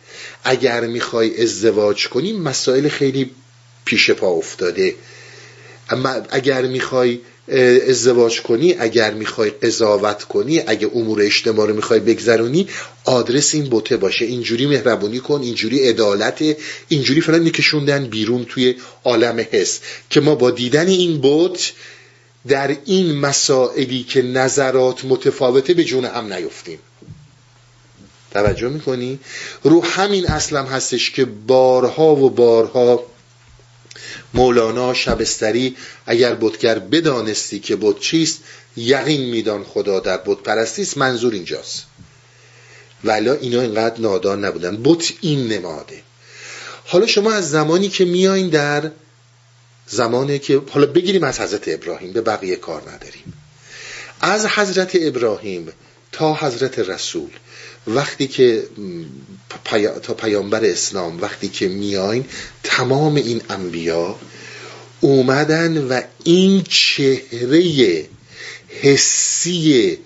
اگر می‌خوای ازدواج کنی مسائل خیلی پیش پا افتاده. اما اگر می‌خوای ازدواج کنی اگر می‌خوای قضاوت کنی اگر امور اجتماع رو می‌خوای بگذرونی آدرس این بوته باشه. اینجوری مهربونی کن اینجوری عدالت اینجوری فلان نکشوندن بیرون توی عالم حس. که ما با دیدن این بوت در این مسائلی که نظرات متفاوته به جون هم نیفتیم. توجه می‌کنی؟ رو همین اصلم هستش که بارها و بارها مولانا شبستری اگر بتگر بدانستی که بت چیست یقین میدان خدا در بت پرستیست منظور اینجاست. ولا اینا اینقدر نادان نبودن. بت این نماده. حالا شما از زمانی که میایین در زمانی که حالا بگیریم از حضرت ابراهیم به بقیه کار نداریم. از حضرت ابراهیم تا حضرت رسول. وقتی که تا پیامبر اسلام وقتی که میاین تمام این انبیا اومدن و این چهره حسی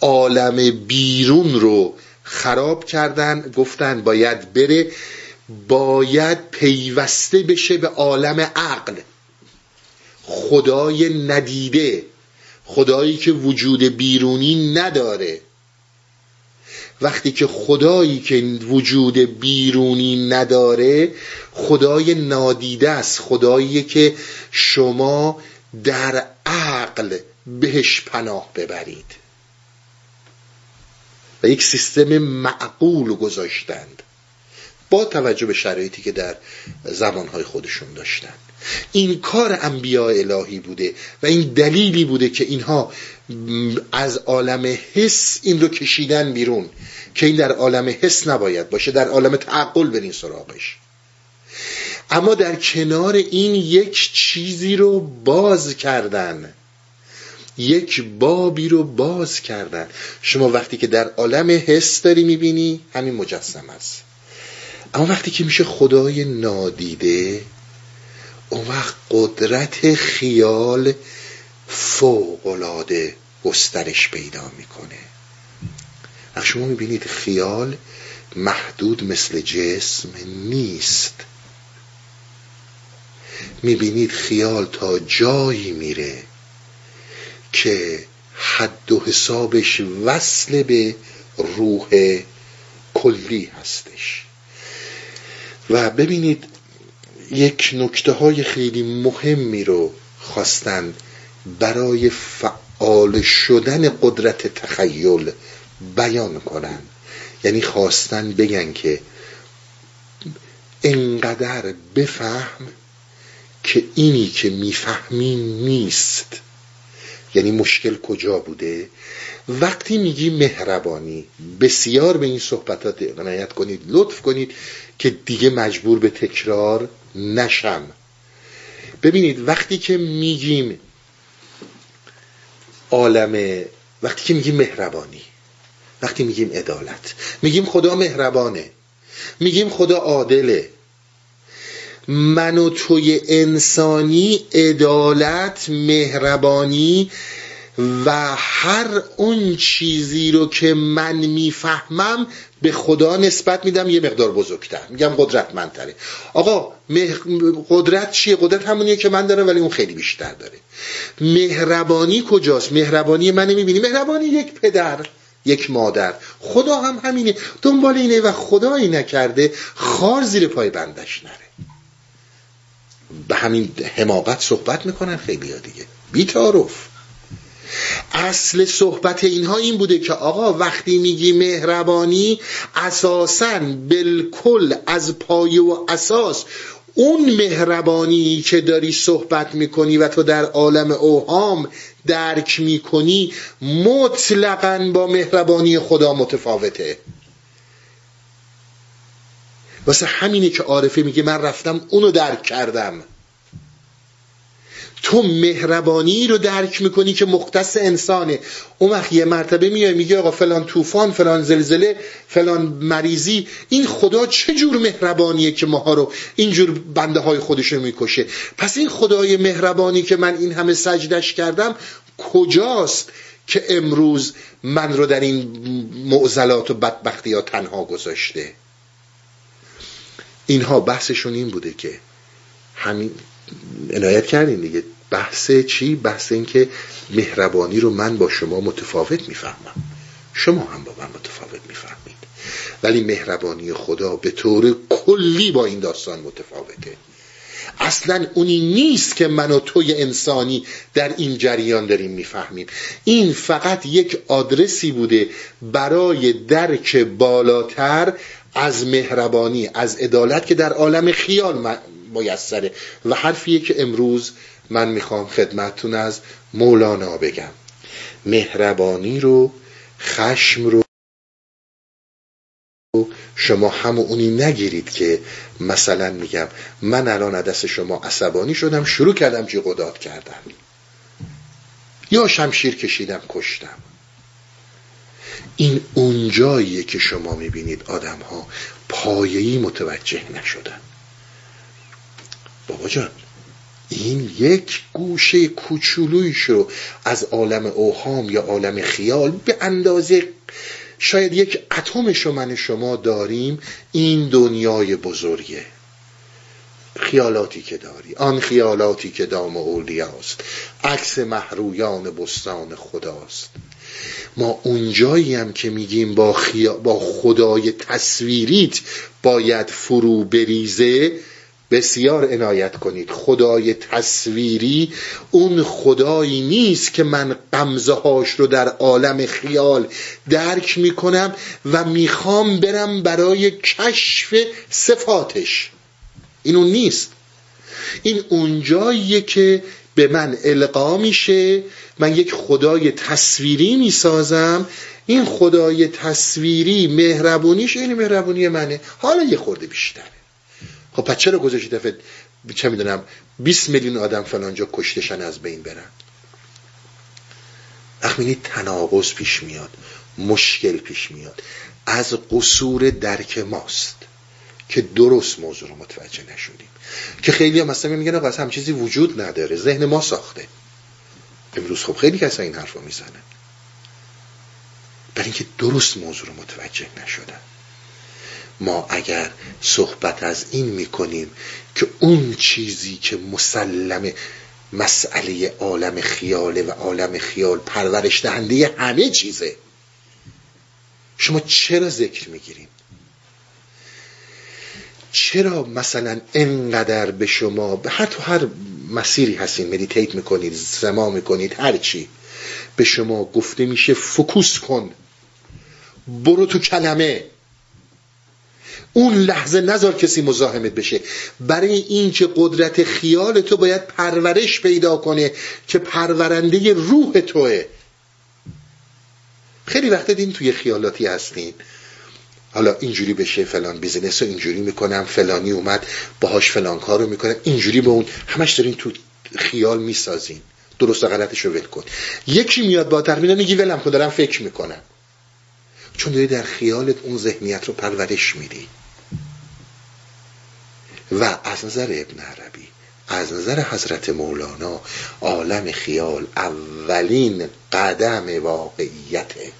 عالم بیرون رو خراب کردن گفتن باید بره باید پیوسته بشه به عالم عقل. خدای ندیده خدایی که وجود بیرونی نداره. وقتی که خدایی که وجود بیرونی نداره خدای نادیده است خدایی که شما در عقل بهش پناه ببرید. و یک سیستم معقول گذاشتند با توجه به شرایطی که در زمانهای خودشون داشتن. این کار انبیاء الهی بوده و این دلیلی بوده که اینها از عالم حس این رو کشیدن بیرون که این در عالم حس نباید باشه در عالم تعقل برین سراغش. اما در کنار این یک چیزی رو باز کردن یک بابی رو باز کردن. شما وقتی که در عالم حس داری می‌بینی همین مجسم است. اما وقتی که میشه خدای نادیده اون وقت قدرت خیال فوقلاده گسترش پیدا می‌کنه. وقتی شما می‌بینید خیال محدود مثل جسم نیست. می‌بینید خیال تا جایی میره که حد و حسابش وصل به روح کلی هستش. و ببینید یک نکته های خیلی مهمی رو خواستن برای فعال شدن قدرت تخیل بیان کنن. یعنی خواستن بگن که انقدر بفهم که اینی که می‌فهمی نیست. یعنی مشکل کجا بوده؟ وقتی میگی مهربانی بسیار به این صحبتات عنایت کنید لطف کنید که دیگه مجبور به تکرار نشم. ببینید وقتی که میگیم عالم وقتی که میگیم مهربانی وقتی میگیم عدالت میگیم خدا مهربانه میگیم خدا عادله. من و توی انسانی عدالت مهربانی و هر اون چیزی رو که من می‌فهمم به خدا نسبت میدم یه مقدار بزرگتر. میگم قدرتمندتره. آقا قدرت چیه؟ قدرت همونیه که من دارم ولی اون خیلی بیشتر داره. مهربانی کجاست؟ مهربانی من می‌بینی؟ مهربانی یک پدر یک مادر. خدا هم همینه. دنبال اینه و خدایی نکرده خار زیر پای بندش نره. به همین حماقت صحبت می‌کنن خیلی دیگه. بیتاروف اصل صحبت اینها این بوده که آقا وقتی میگی مهربانی اساسا بالکل از پایه و اساس اون مهربانی که داری صحبت می‌کنی و تو در عالم اوهام درک می‌کنی مطلقا با مهربانی خدا متفاوته. واسه همینه که عارفه میگه من رفتم اونو درک کردم. تو مهربانی رو درک می‌کنی که مختص انسانه. اون وقت یه مرتبه میای میگه آقا فلان طوفان فلان زلزله فلان مریضی این خدا چه جور مهربانیه که ماها رو اینجور بنده های خودش رو می‌کشه. پس این خدای مهربانی که من این همه سجدش کردم کجاست که امروز من رو در این معضلات و بدبختی ها تنها گذاشته؟ اینها بحثشون این بوده که همین عنایت کردین دیگه. بحث چی؟ بحث این که مهربانی رو من با شما متفاوت می‌فهمم. شما هم با من متفاوت می‌فهمید. ولی مهربانی خدا به طور کلی با این داستان متفاوته. اصلا اونی نیست که من و توی انسانی در این جریان داریم می‌فهمیم. این فقط یک آدرسی بوده برای درک بالاتر از مهربانی از عدالت که در عالم خیال میسره. و حرفیه که امروز من می‌خوام خدمتتون از مولانا بگم. مهربانی رو خشم رو شما همو اونی نگیرید که مثلا میگم من الان دست شما عصبانی شدم شروع کردم جیغ و کردن. یا شمشیر کشیدم کشتم. این اونجاییه که شما می‌بینید آدم ها پایهی متوجه نشدن. بابا جان این یک گوشه کوچولویش رو از عالم اوهام یا عالم خیال به اندازه شاید یک اتمش رو من شما داریم این دنیای بزرگه. خیالاتی که داری آن خیالاتی که دام اولیاست عکس محرویان بستان خداست. ما اونجایی هم که میگیم با, با خدای تصویریت باید فرو بریزه بسیار عنایت کنید. خدای تصویری اون خدایی نیست که من قمزه هاش رو در عالم خیال درک می‌کنم و می‌خوام برم برای کشف صفاتش. این اون نیست. این اونجاییه که به من القا میشه. من یک خدای تصویری می‌سازم. این خدای تصویری مهربونیش این مهربونی منه. حالا یه خورده بیشتره. خب پس چرا گذاشتی دفعه چه می‌دونم 20 میلیون آدم فلانجا کشتشن از بین برن؟ وقتی تناقض پیش میاد مشکل پیش میاد. از قصور درک ماست که درست موضوع رو متوجه نشدیم. که خیلی هم مثلا میگن آقا هم چیزی وجود نداره ذهن ما ساخته. امروز خب خیلی کسا این حرف رو می‌زنن. برای اینکه درست موضوع رو متوجه نشدن. ما اگر صحبت از این می‌کنیم که اون چیزی که مسلم مسئله عالم خیاله و عالم خیال پرورش دهنده همه چیزه. شما چرا ذکر می‌گیریم؟ چرا مثلا انقدر به شما به هر تو هر مسیری هستین meditate می‌کنید سماع می‌کنید هر چی به شما گفته میشه focus کن برو تو کلمه. اون لحظه نذار کسی مزاحمت بشه. برای اینکه قدرت خیال تو باید پرورش پیدا کنه که پرورنده روح توه. خیلی وقتا این توی خیالاتی هستین. حالا اینجوری بشه فلان business رو اینجوری می‌کنم فلانی اومد باهاش فلان کار رو می‌کنم اینجوری به اون همش دارین تو خیال می‌سازین. درست و غلطش رو ول کن. یکی میاد با تخمین میگی ولم کن دارم فکر می‌کنم. چون داری در خیالت اون ذهنیت رو پرورش میدی. و از نظر ابن عربی از نظر حضرت مولانا عالم خیال اولین قدم واقعیته.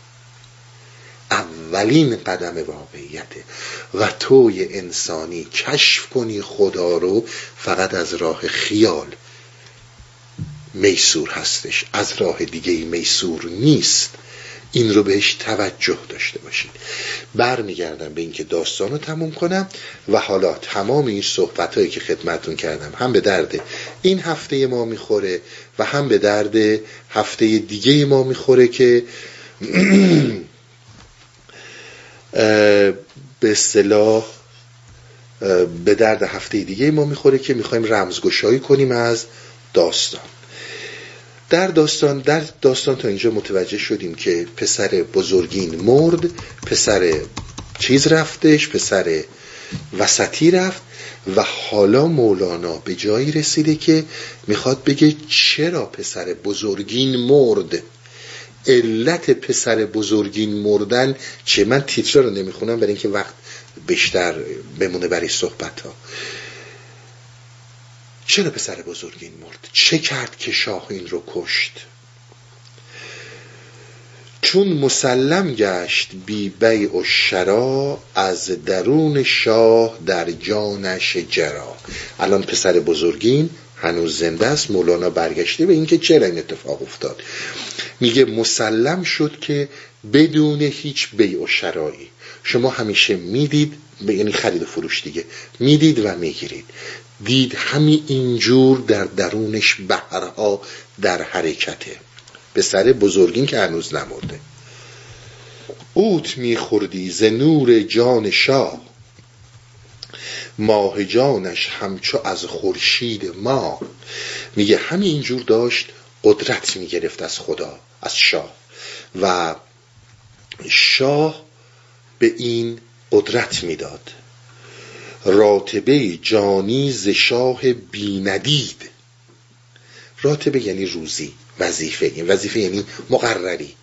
اولین قدم واقعیته. و توی انسانی کشف کنی خدا رو فقط از راه خیال. میسور هستش. از راه دیگه میسور نیست. این رو بهش توجه داشته باشید. برمیگردم به اینکه داستان رو تموم کنم و حالا تمام این صحبت هایی که خدمتون کردم هم به درد این هفته ما می‌خوره و هم به درد هفته دیگه ما می‌خوره که به اصطلاح به درد هفته دیگه ما می‌خوره که می‌خوایم رمزگشایی کنیم از داستان. در داستان در داستان تا اینجا متوجه شدیم که پسر بزرگین مرد پسر چیز رفتش پسر وسطی رفت و حالا مولانا به جایی رسیده که می‌خواد بگه چرا پسر بزرگین مرد؟ علت پسر بزرگین مردن چه؟ من تیتر رو نمی‌خونم برای اینکه وقت بیشتر بمونه برای صحبت ها چرا پسر بزرگین مرد چه کرد که شاه این رو کشت؟ چون مسلم گشت بی بیع و شرا از درون شاه در جانش جرا. الان پسر بزرگین هنوز زنده است. مولانا برگشته به اینکه چرا این اتفاق افتاد. میگه مسلم شد که بدون هیچ بیع و شرایی. شما همیشه می‌دید یعنی خرید و فروش دیگه می‌دید و می‌گیرید. دید همین اینجور در درونش بهرها در حرکته. به سر بزرگین که هنوز نمرده. اوت میخوردی ز نور جان شاه. ماه جانش همچو از خورشید ما. میگه همین اینجور داشت قدرت می‌گرفت از خدا از شاه. و شاه به این قدرت می‌داد. راتبه جانی ز شاه بیندید. راتبه یعنی روزی وظیفه. این وظیفه یعنی مقرری.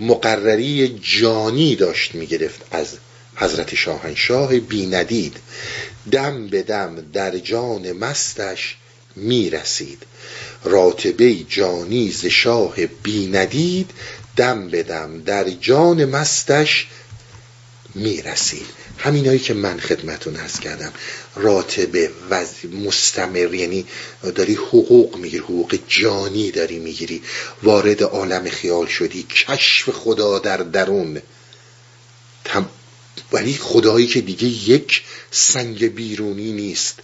مقرری جانی داشت می‌گرفت از حضرت شاهنشاه بیندید. دم به دم در جان مستش می‌رسید. راتبه جانی ز شاه بیندید دم به دم در جان مستش می‌رسید. همینایی که من خدمتون هست کردم. راتبه و مستمر یعنی داری حقوق می‌گیری حقوق جانی داری می‌گیری. وارد عالم خیال شدی کشف خدا در درون. ولی خدایی که دیگه یک سنگ بیرونی نیست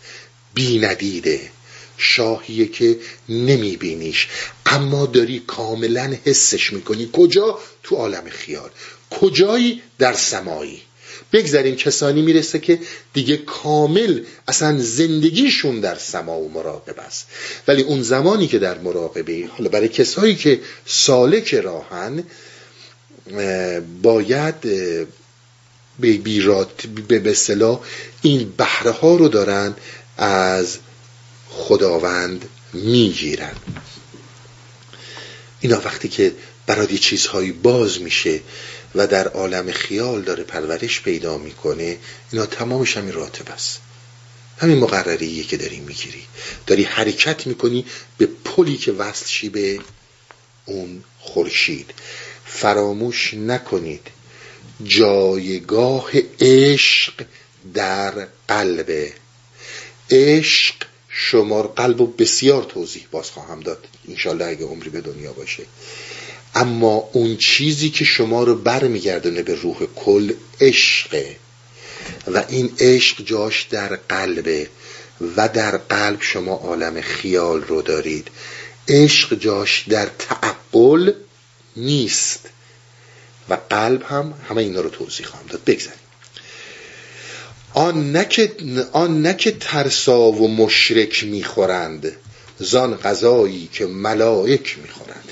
بیندیده شاهیه که نمیبینیش. اما داری کاملا حسش می‌کنی. کجا؟ تو عالم خیال. کجایی؟ در سمایی. بگذاریم کسانی می‌رسه که دیگه کامل اصلا زندگیشون در سما و مراقب است. ولی اون زمانی که در مراقبه حالا برای کسایی که سالک راهن باید به بیرات به بسلا این بهره ها رو دارن از خداوند می‌گیرن. اینا وقتی که برای چیزهایی باز میشه و در عالم خیال داره پرورش پیدا می‌کنه. اینا تمامش همین راتب است. همین مقرریه که داری می‌گیری. داری حرکت می‌کنی به پلی که وصل شی به اون خورشید. فراموش نکنید. جایگاه عشق در قلبه عشق شمار قلب و بسیار توضیح باز خواهم داد. انشالله اگه عمری به دنیا باشه. اما اون چیزی که شما رو برمیگردونه به روح کل عشقه. و این عشق جاش در قلبه و در قلب شما عالم خیال رو دارید. عشق جاش در تعقل نیست. و قلب هم همه اینا رو توضیح خواهم داد. بگذاریم. آن نکه, آن نکه ترسا و مشرک می‌خورند زان غذایی که ملائک می‌خورند.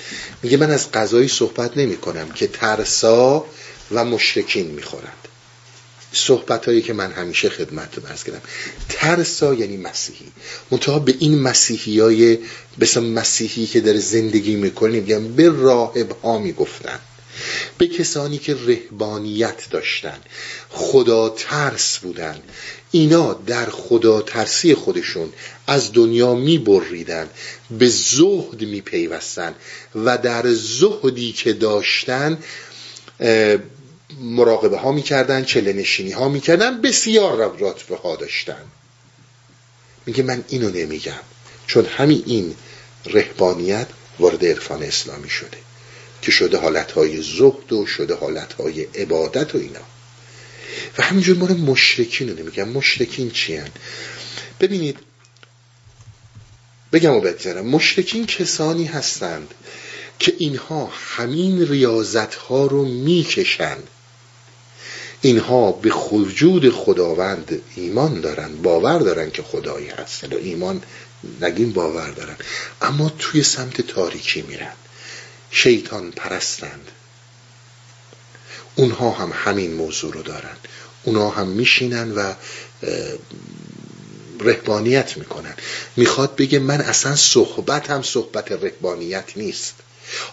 میگه من از غذایی صحبت نمی کنم که ترسا و مشرکین می‌خورند. صحبت هایی که من همیشه خدمت رو کردم. ترسا یعنی مسیحی. منتها به این مسیحی های بسا مسیحی که در زندگی می‌کنیم میگم به راهب ها می‌گفتن. به کسانی که رهبانیت داشتن خدا ترس بودن. اینا در خدا ترسی خودشون از دنیا می بریدن به زهد می پیوستن و در زهدی که داشتن مراقبه ها می‌کردن چله نشینی ها می‌کردن بسیار راتبه ها داشتن. میگه من اینو نمیگم چون همین این رهبانیت وارد عرفان اسلامی شده. که شده حالتهای زهد و شده حالتهای عبادت و اینا. و همینجور مورد مشرکین رو نمیگم. مشرکین چی هن؟ ببینید بگم و بگذارم. مشرکین کسانی هستند که اینها همین ریاضت ها رو می‌کشند. اینها به وجود خداوند ایمان دارن باور دارن که خدایی هست و ایمان نگیم باور دارن. اما توی سمت تاریکی میرن. شیطان پرستند. اونها هم همین موضوع رو دارن. اونها هم میشینن و رهبانیت می‌کنن. می‌خواد بگه من اصلا صحبتم صحبت رهبانیت نیست.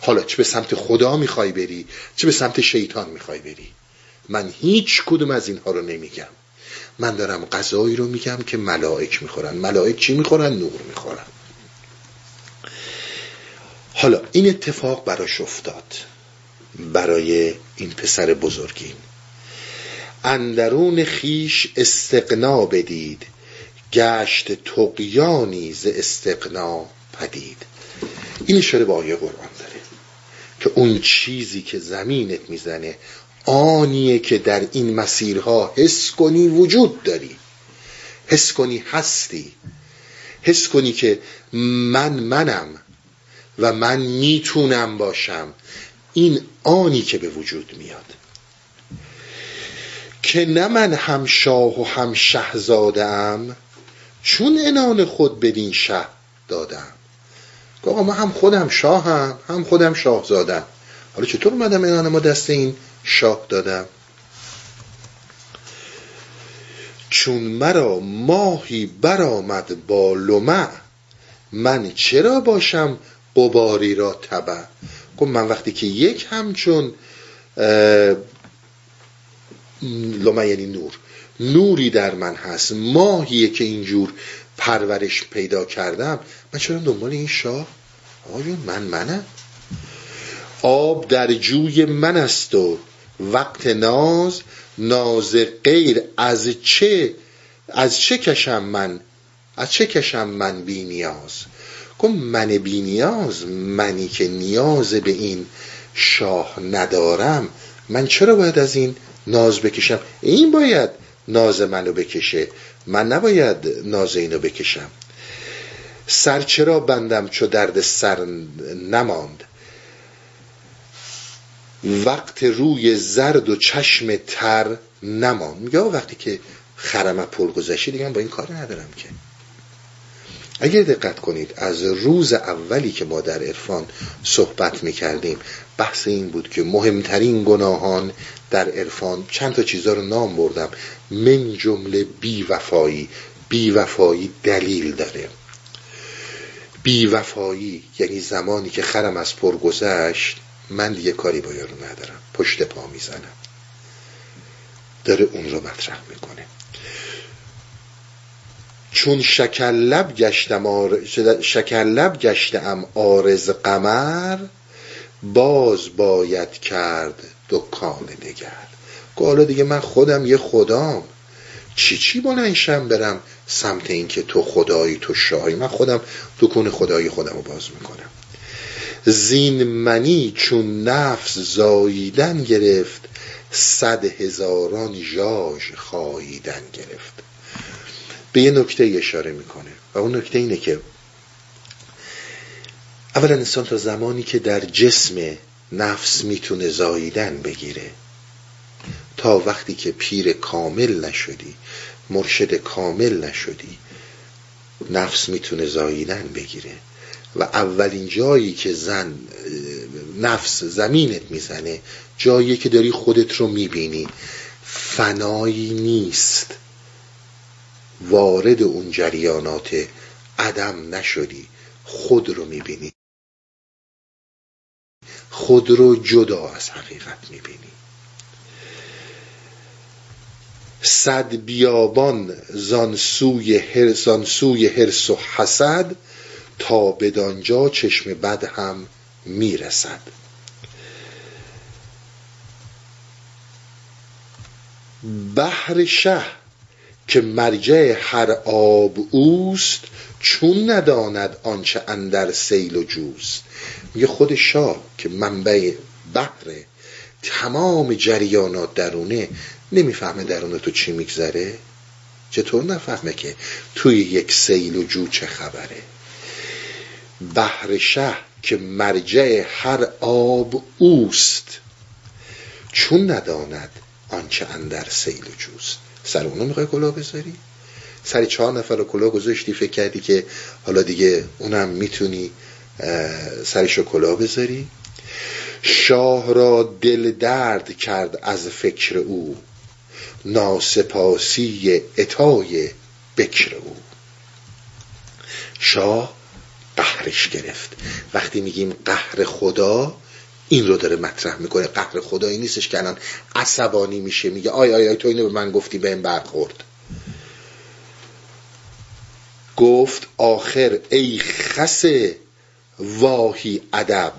حالا چه به سمت خدا می‌خوای بری؟ چه به سمت شیطان می‌خوای بری؟ من هیچ کدوم از اینها رو نمیگم. من دارم غذایی رو میگم که ملائک می‌خورن. ملائک چی می‌خورن؟ نور می‌خورن. حالا این اتفاق براش افتاد. برای این پسر بزرگین. اندرون خیش استقنا بدید. گشت تقیانی ز استقنا پدید. این اشاره به آیه قرآن داره. که اون چیزی که زمینت می‌زنه آنیه که در این مسیرها حس کنی وجود داری. حس کنی هستی. حس کنی که من منم. و من می‌تونم باشم. این آنی که به وجود میاد. که نه من هم شاه و هم شهزادم چون انان خود بدین شه دادم آقا ما هم خودم شاهم هم خودم شاه زادم حالا چطور اومدم انان ما دست این شاه دادم چون مرا ماهی برآمد با لمع من چرا باشم قباری را تبع. گفت من وقتی که یک همچون لمع یعنی نور. نوری در من هست ماهیه که اینجور پرورش پیدا کردم من چرا دنبال این شاه؟ آقایون من منم. آب در جوی من است و وقت ناز ناز غیر از چه از چه کشم من از چه کشم من بی نیاز؟ گفت من بی نیاز منی که نیاز به این شاه ندارم من چرا باید از این ناز بکشم؟ این باید ناز منو بکشه من نباید ناز اینو بکشم. سر چرا بندم چو درد سر نماند؟ وقت روی زرد و چشم تر نماند. میگه وقتی که خرم پل گذشته دیگه با این کار ندارم که. اگر دقت کنید از روز اولی که ما در عرفان صحبت می‌کردیم بحث این بود که مهمترین گناهان در عرفان چند تا چیزا رو نام بردم. من جمله بی وفایی بی وفایی دلیل داره. بی وفایی یعنی زمانی که خرم از پر گذشت من دیگه کاری با یارو ندارم. پشت پا می‌زنم. داره اون رو مطرح می‌کنه. چون شکلب گشتم آر... شکلب گشتم آرز قمر باز باید کرد دکان دگر حالا دیگه من خودم یه خدام. چی چی بلنشم برم سمت اینکه تو خدایی تو شاهی؟ من خودم دکون خدایی خودم رو باز می‌کنم. زین منی چون نفس زاییدن گرفت صد هزاران ژاژ خاییدن گرفت. به یه نکته اشاره می‌کنه و اون نکته اینه که اولا انسان تا زمانی که در جسم نفس می‌تونه زاییدن بگیره تا وقتی که پیر کامل نشدی مرشد کامل نشدی نفس می‌تونه زاییدن بگیره و اولین جایی که زن نفس زمینت می‌زنه جایی که داری خودت رو می‌بینی فنایی نیست. وارد اون جریانات عدم نشدی خود رو می‌بینی. خود رو جدا از حقیقت می‌بینی. صد بیابان زانسوی هر زانسوی هرس و حسد تا بدانجا چشم بد هم می‌رسد. بحر شه که مرجع هر آب اوست چون نداند آنچه اندر سیل و جوست. میگه خود شاه که منبع بحر تمام جریانات درونه نمی‌فهمه درونه تو چی میگذره؟ چطور نفهمه که توی یک سیل و جو چه خبره؟ بحر شه که مرجع هر آب اوست چون نداند آنچه اندر سیل و جوست. سر اونو می‌خوای کلاه بذاری؟ سر چهار نفر رو کلاه گذاشتی فکر کردی که حالا دیگه اونم می‌تونی سرش رو کلاه بذاری؟ شاه را دل درد کرد از فکر او ناسپاسی اتای بکر او. شاه قهرش گرفت. وقتی میگیم قهر خدا این رو داره مطرح می‌کنه قهر خدایی نیستش که الان عصبانی میشه میگه آی آی آی تو اینو به من گفتی به این برخورد. گفت آخر ای خس واهی ادب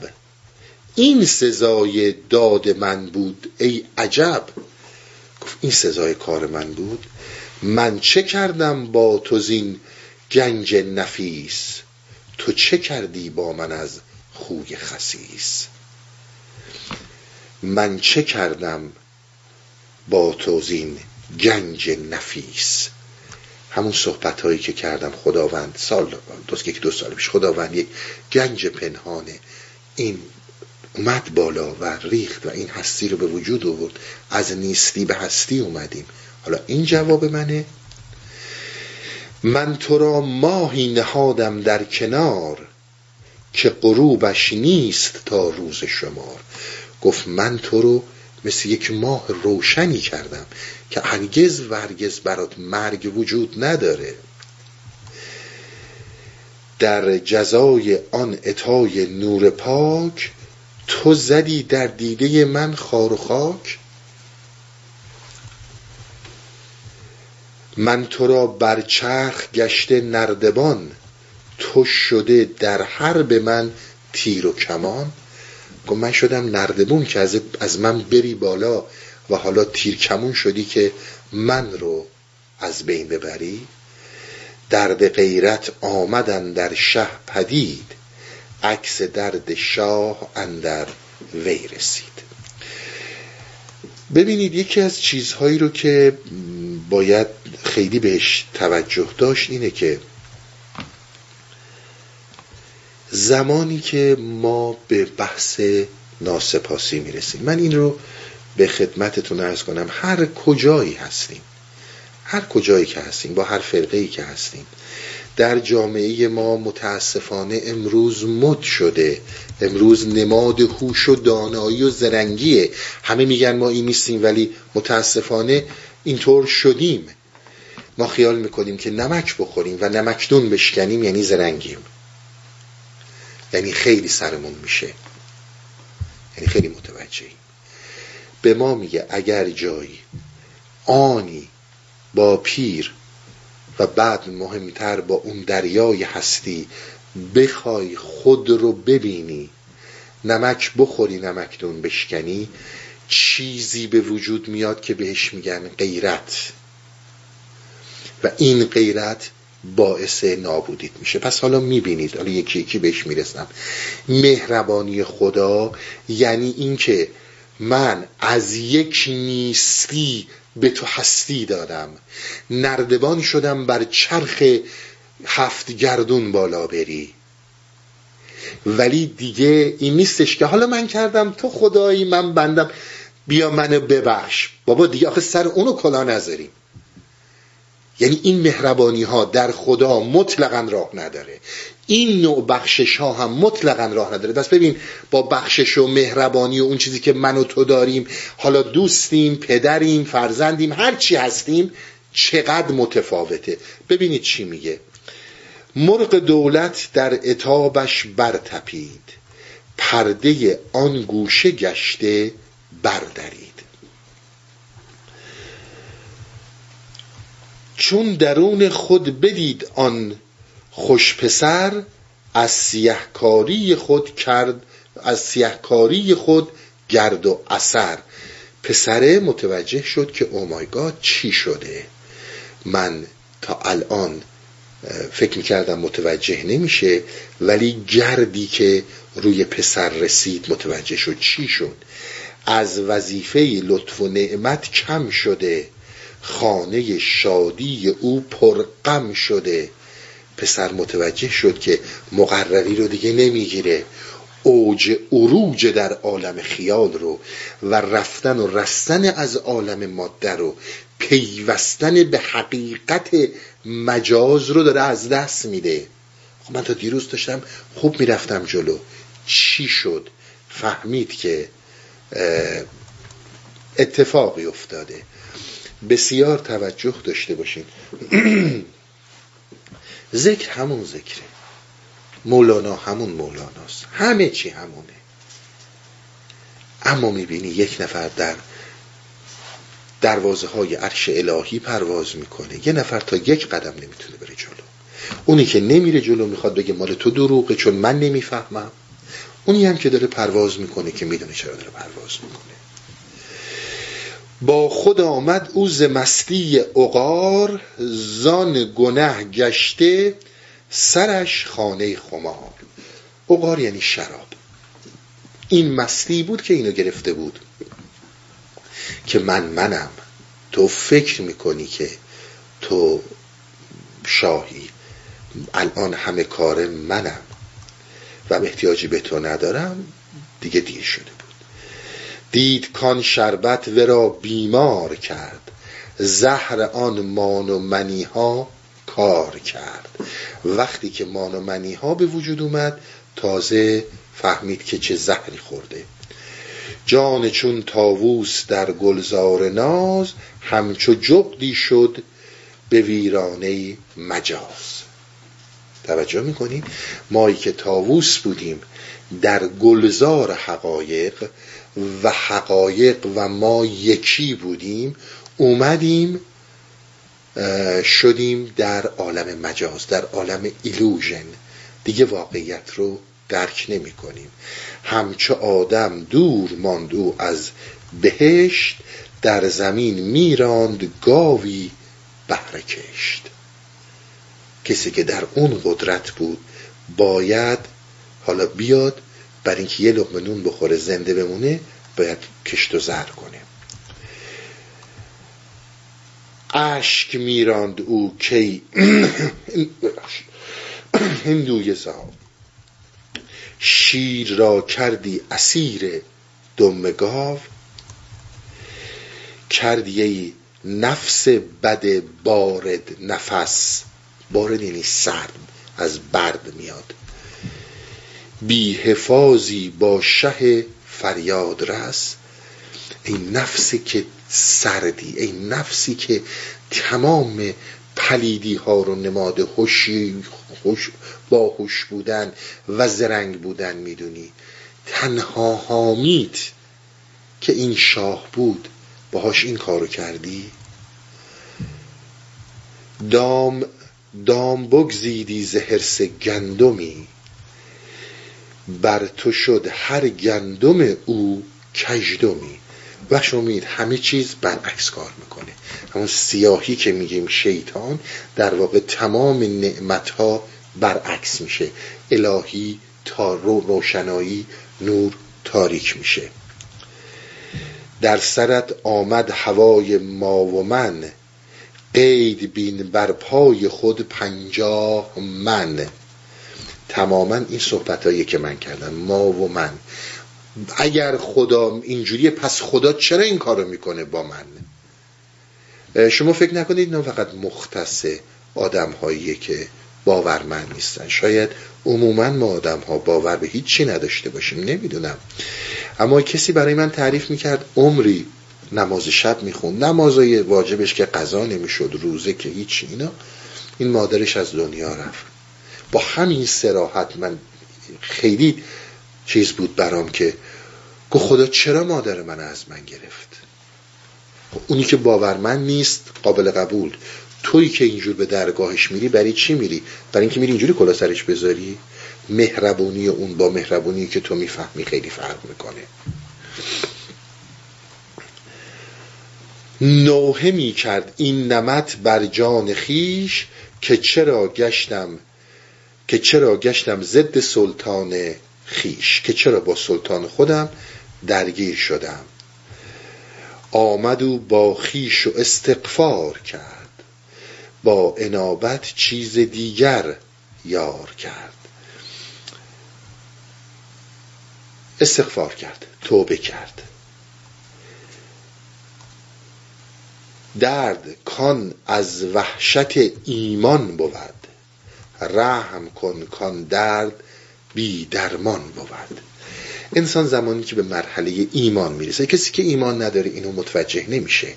این سزای داد من بود ای عجب. گفت این سزای کار من بود من چه کردم با تو زین گنج نفیس؟ تو چه کردی با من از خوی خسیس؟ من چه کردم با تو زین گنج نفیس؟ همون صحبت هایی که کردم خداوند سال دوست که دو سال پیش خداوند یک گنج پنهانه این اومد بالا و ریخت و این هستی رو به وجود آورد. از نیستی به هستی اومدیم. حالا این جواب منه؟ من تو را ماهی نهادم در کنار که غروبش نیست تا روز شمار. گفت من تو رو مثل یک ماه روشنی کردم که هرگز و هرگز برات مرگ وجود نداره. در جزای آن اتای نور پاک تو زدی در دیده من خار و خاک. من تو را بر چرخ گشته نردبان تو شده در حرب من تیر و کمان. گفت من شدم نردبون که از, از من بری بالا و حالا تیر کمون شدی که من رو از بین ببری. درد غیرت آمدن در شه پدید عکس درد شاه اندر وی رسید. ببینید یکی از چیزهایی رو که باید خیلی بهش توجه داشت اینه که زمانی که ما به بحث ناسپاسی می‌رسیم. من این رو به خدمتتون ارز کنم. هر کجایی هستیم هر کجایی که هستیم با هر فرقه ای که هستیم در جامعه ما متاسفانه امروز مد شده. امروز نماد هوش و دانایی و زرنگیه. همه میگن ما این نیستیم ولی متاسفانه اینطور شدیم. ما خیال می‌کنیم که نمک بخوریم و نمکدون بشکنیم یعنی زرنگیم. یعنی خیلی سرمون میشه. یعنی خیلی متوجهیم به ما میگه اگر جایی آنی با پیر و بعد مهمتر با اون دریای هستی بخوای خود رو ببینی نمک بخوری نمکدون بشکنی چیزی به وجود میاد که بهش میگن غیرت. و این غیرت باعث نابودیت میشه. پس حالا می‌بینید حالا یکی یکی بهش می‌رسم. مهربانی خدا یعنی اینکه من از یک نیستی به تو هستی دادم نردبان شدم بر چرخ هفت گردون بالا بری. ولی دیگه این نیستش که حالا من کردم تو خدایی من بندم. بیا منو ببخش. بابا دیگه آخه سر اونو کلا نذاریم یعنی این مهربانی ها در خدا مطلقا راه نداره. این نوع بخشش ها هم مطلقا راه نداره. پس ببین با بخشش و مهربانی و اون چیزی که من و تو داریم حالا دوستیم پدریم فرزندیم هر چی هستیم چقدر متفاوته. ببینید چی میگه. مرغ دولت در اتابش برتپید. پرده آن گوشه گشته بردرید. چون درون خود بدید آن خوش پسر از سیهکاری خود کرد از سیهکاری خود گرد و اثر. پسره متوجه شد که اومایگاد چی شده. من تا الان فکر می‌کردم متوجه نمیشه ولی گردی که روی پسر رسید متوجه شد چی شد. از وظیفه لطف و نعمت کم شده. خانه شادی او پرغم شده. پسر متوجه شد که مقرری رو دیگه نمی‌گیره. اوج اروج در عالم خیال رو و رفتن و رستن از عالم ماده رو پیوستن به حقیقت مجاز رو داره از دست میده. خب من تا دیروز داشتم خوب می‌رفتم جلو. چی شد؟ فهمید که اتفاقی افتاده. بسیار توجه داشته باشین. ذکر همون ذکره. مولانا همون مولاناست همه چی همونه. اما می‌بینی یک نفر در دروازه های عرش الهی پرواز می‌کنه. یه نفر تا یک قدم نمی‌تونه بره جلو. اونی که نمیره جلو می‌خواد بگه مال تو دروغه چون من نمی‌فهمم. اونی هم که داره پرواز می‌کنه که می‌دونه چرا داره پرواز می‌کنه. با خود آمد او ز مستی اقار زان گنه گشته سرش خانه خمار. اقار یعنی شراب. این مستی بود که اینو گرفته بود. که من منم. تو فکر می‌کنی که تو شاهی. الان همه کار منم. و احتیاجی به تو ندارم. دیگه دیر شده. دید کان شربت ورا بیمار کرد. زهر آن مان و منی ها کار کرد. وقتی که مان و منی ها به وجود اومد تازه فهمید که چه زهری خورده. جان چون تاووس در گلزار ناز همچو جغدی شد به ویرانه مجاز. توجه می‌کنیم مایی که تاووس بودیم در گلزار حقایق و حقایق و ما یکی بودیم اومدیم شدیم در عالم مجاز در عالم ایلوژن. دیگه واقعیت رو درک نمی کنیم. همچه آدم دور ماند از بهشت در زمین میراند گاوی بهره کشت. کسی که در اون قدرت بود باید حالا بیاد بر اینکه یه لقمه نون بخوره زنده بمونه باید کشت و زر کنه. اشک میراند او کی هندوی زاب شیر را کردی اسیر دم گاو. کردی نفس بد بارد نفس. بارد یعنی سرد از برد میاد. بی حفاظی با شه فریاد رس. ای نفسی که سردی ای نفسی که تمام پلیدی ها رو نماد خوشی خوش با خوش بودن و زرنگ بودن می‌دونی. تنها حامید که این شاه بود باهاش این کارو کردی؟ دام دام بگزیدی ز گندمی. بر تو شد هر گندم او کژدمی. و شمید همه چیز برعکس کار می‌کنه. همون سیاهی که میگیم شیطان در واقع تمام نعمت ها برعکس میشه. الهی تا رو روشنایی نور تاریک میشه. در سرت آمد هوای ما و من. قید بین بر پای خود پنجاه من. تماما این صحبت که من کردم ما و من. اگر خدا اینجوریه پس خدا چرا این کارو می‌کنه با من؟ شما فکر نکنید نه فقط مختص آدم که باورمند نیستن. شاید عموما ما آدم ها باور به هیچی نداشته باشیم نمی‌دونم. اما کسی برای من تعریف می‌کرد عمری نماز شب میخون نمازای واجبش که قضا نمی‌شد روزه که هیچ اینا. این مادرش از دنیا رفت. با همین سراحت من خیلی چیز بود برام که گو خدا چرا مادر من از من گرفت؟ اونی که باورمند نیست قابل قبول. تویی که اینجور به درگاهش میری برای چی میری؟ برای اینکه میری اینجوری کلا سرش بذاری؟ مهربونی اون با مهربونی که تو می‌فهمی خیلی فرق می‌کنه. نوحه می کرد این نمت بر جان خیش که چرا گشتم که چرا گشتم ضد سلطان خیش که چرا با سلطان خودم درگیر شدم. آمد و با خیش و استقفار کرد با انابت چیز دیگر یار کرد. استغفار کرد توبه کرد. درد کان از وحشت ایمان بود. رحم کن کان درد بی درمان بود. انسان زمانی که به مرحله ایمان می‌رسه کسی که ایمان نداره اینو متوجه نمیشه.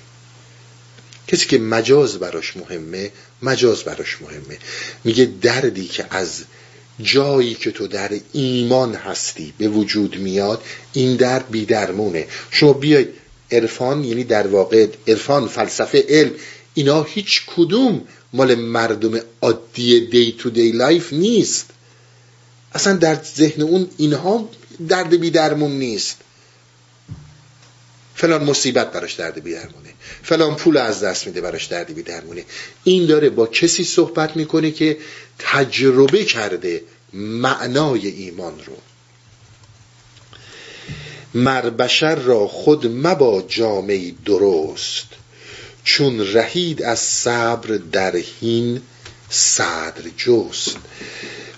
کسی که مجاز براش مهمه مجاز براش مهمه. میگه دردی که از جایی که تو در ایمان هستی به وجود میاد این در بیدرمونه شما بیاید عرفان یعنی در واقع عرفان فلسفه علم اینا هیچ کدوم مال مردم عادی day to day life نیست. اصلا در ذهن اون اینها درد بیدرمون نیست. فلان مصیبت براش درد بیدرمونه. فلان پول از دست میده براش درد بیدرمونه. این داره با کسی صحبت می‌کنه که تجربه کرده معنای ایمان رو. مر بشر را خود مبا جامه‌ی درست. چون رهید از صبر در هین صدر جست.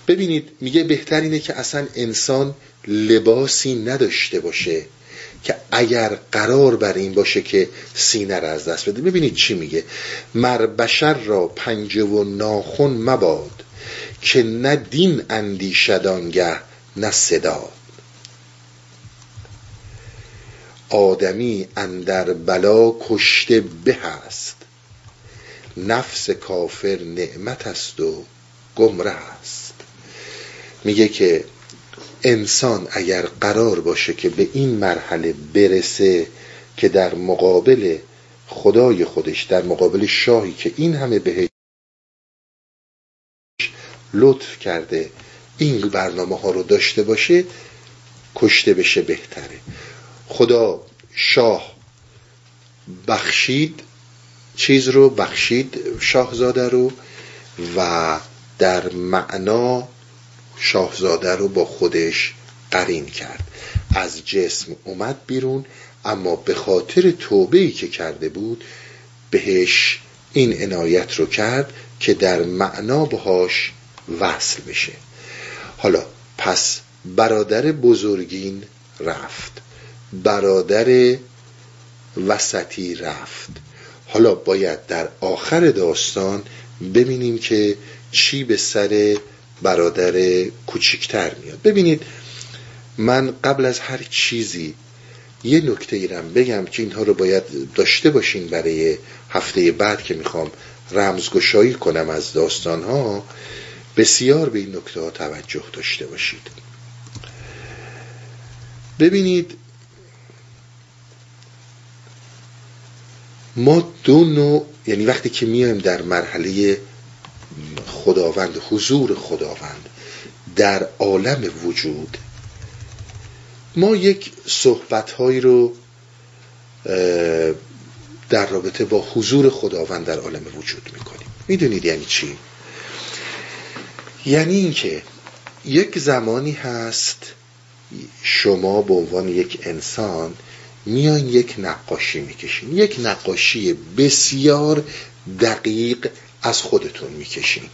ببینید میگه بهتر اینه که اصلا انسان لباسی نداشته باشه که اگر قرار بر این باشه که سینه را از دست بده. ببینید چی میگه. مر بشر را پنجه و ناخون مباد که نه دین اندیشدانگه نه صدا. آدمی اندر بلا کشته به است. نفس کافر نعمت است و گمره است. میگه که انسان اگر قرار باشه که به این مرحله برسه که در مقابل خدای خودش در مقابل شاهی که این همه بهش لطف کرده این برنامه ها رو داشته باشه کشته بشه بهتره. خدا شاه بخشید چیز رو بخشید شاهزاده رو و در معنا شاهزاده رو با خودش قرین کرد. از جسم اومد بیرون اما به خاطر توبه که کرده بود بهش این عنایت رو کرد که در معنا باهاش وصل بشه. حالا پس برادر بزرگین رفت. برادر وسطی رفت. حالا باید در آخر داستان ببینیم که چی به سر برادر کوچیکتر میاد. ببینید من قبل از هر چیزی یه نکته ایرم بگم که اینها رو باید داشته باشین برای هفته بعد که می‌خوام رمزگشایی کنم از داستان ها بسیار به این نکته ها توجه داشته باشید. ببینید ما دو نوع یعنی وقتی که میایم در مرحله خداوند حضور خداوند در عالم وجود ما یک صحبتهایی رو در رابطه با حضور خداوند در عالم وجود می‌کنیم می‌دونید یعنی چی؟ یعنی اینکه یک زمانی هست شما به عنوان یک انسان میان یک نقاشی می‌کشین. یک نقاشی بسیار دقیق از خودتون می‌کشین.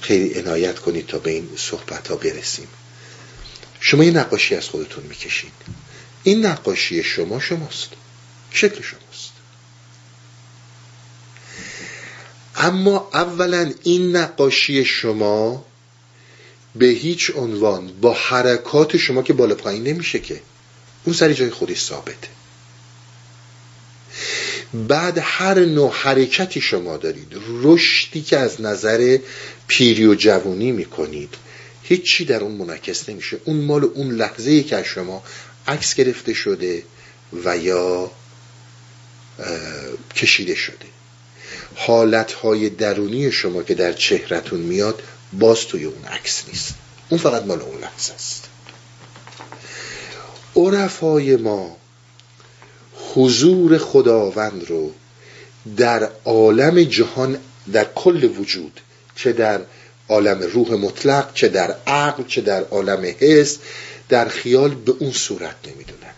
خیلی عنایت کنید تا به این صحبت ها برسیم. شما یه نقاشی از خودتون می‌کشین. این نقاشی شما شماست. شکل شماست. اما اولا این نقاشی شما به هیچ عنوان با حرکات شما که بالا پایین نمیشه که. اون سری جای خودش ثابته. بعد هر نوع حرکتی شما دارید رشدی که از نظر پیری و جوونی می‌کنید هیچی در اون منعکس نمیشه. اون مال اون لحظه که از شما عکس گرفته شده و یا کشیده شده. حالتهای درونی شما که در چهرتون میاد باز توی اون عکس نیست. اون فقط مال اون لحظه است. عرفای ما حضور خداوند رو در عالم جهان در کل وجود چه در عالم روح مطلق چه در عقل چه در عالم حس در خیال به اون صورت نمی‌دونن.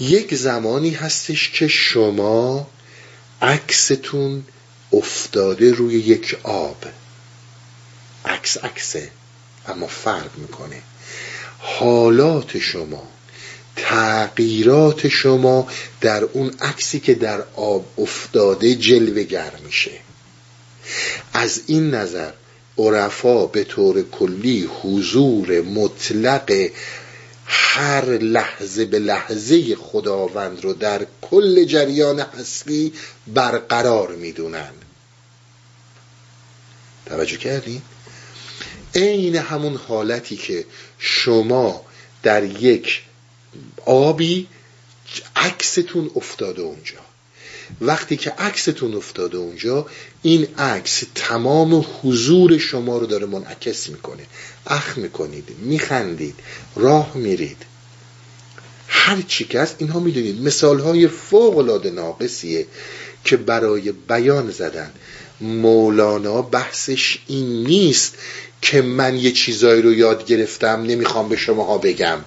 یک زمانی هستش که شما عکستون افتاده روی یک آب. عکس عکسه اما فرق می‌کنه. حالات شما تغییرات شما در اون عکسی که در آب افتاده جلوگر میشه. از این نظر عرفا به طور کلی حضور مطلق هر لحظه به لحظه خداوند رو در کل جریان هستی برقرار می‌دونن. توجه کردین عین همون حالتی که شما در یک آبی عکستون افتاده اونجا. وقتی که عکستون افتاده اونجا این عکس تمام حضور شما رو داره منعکس می‌کنه. اخ می‌کنید میخندید راه میرید. هر چی که هست اینها می‌دونید. مثال های فوق العاده ناقصیه که برای بیان زدن. مولانا بحثش این نیست که من یه چیزایی رو یاد گرفتم نمی‌خوام به شماها بگم.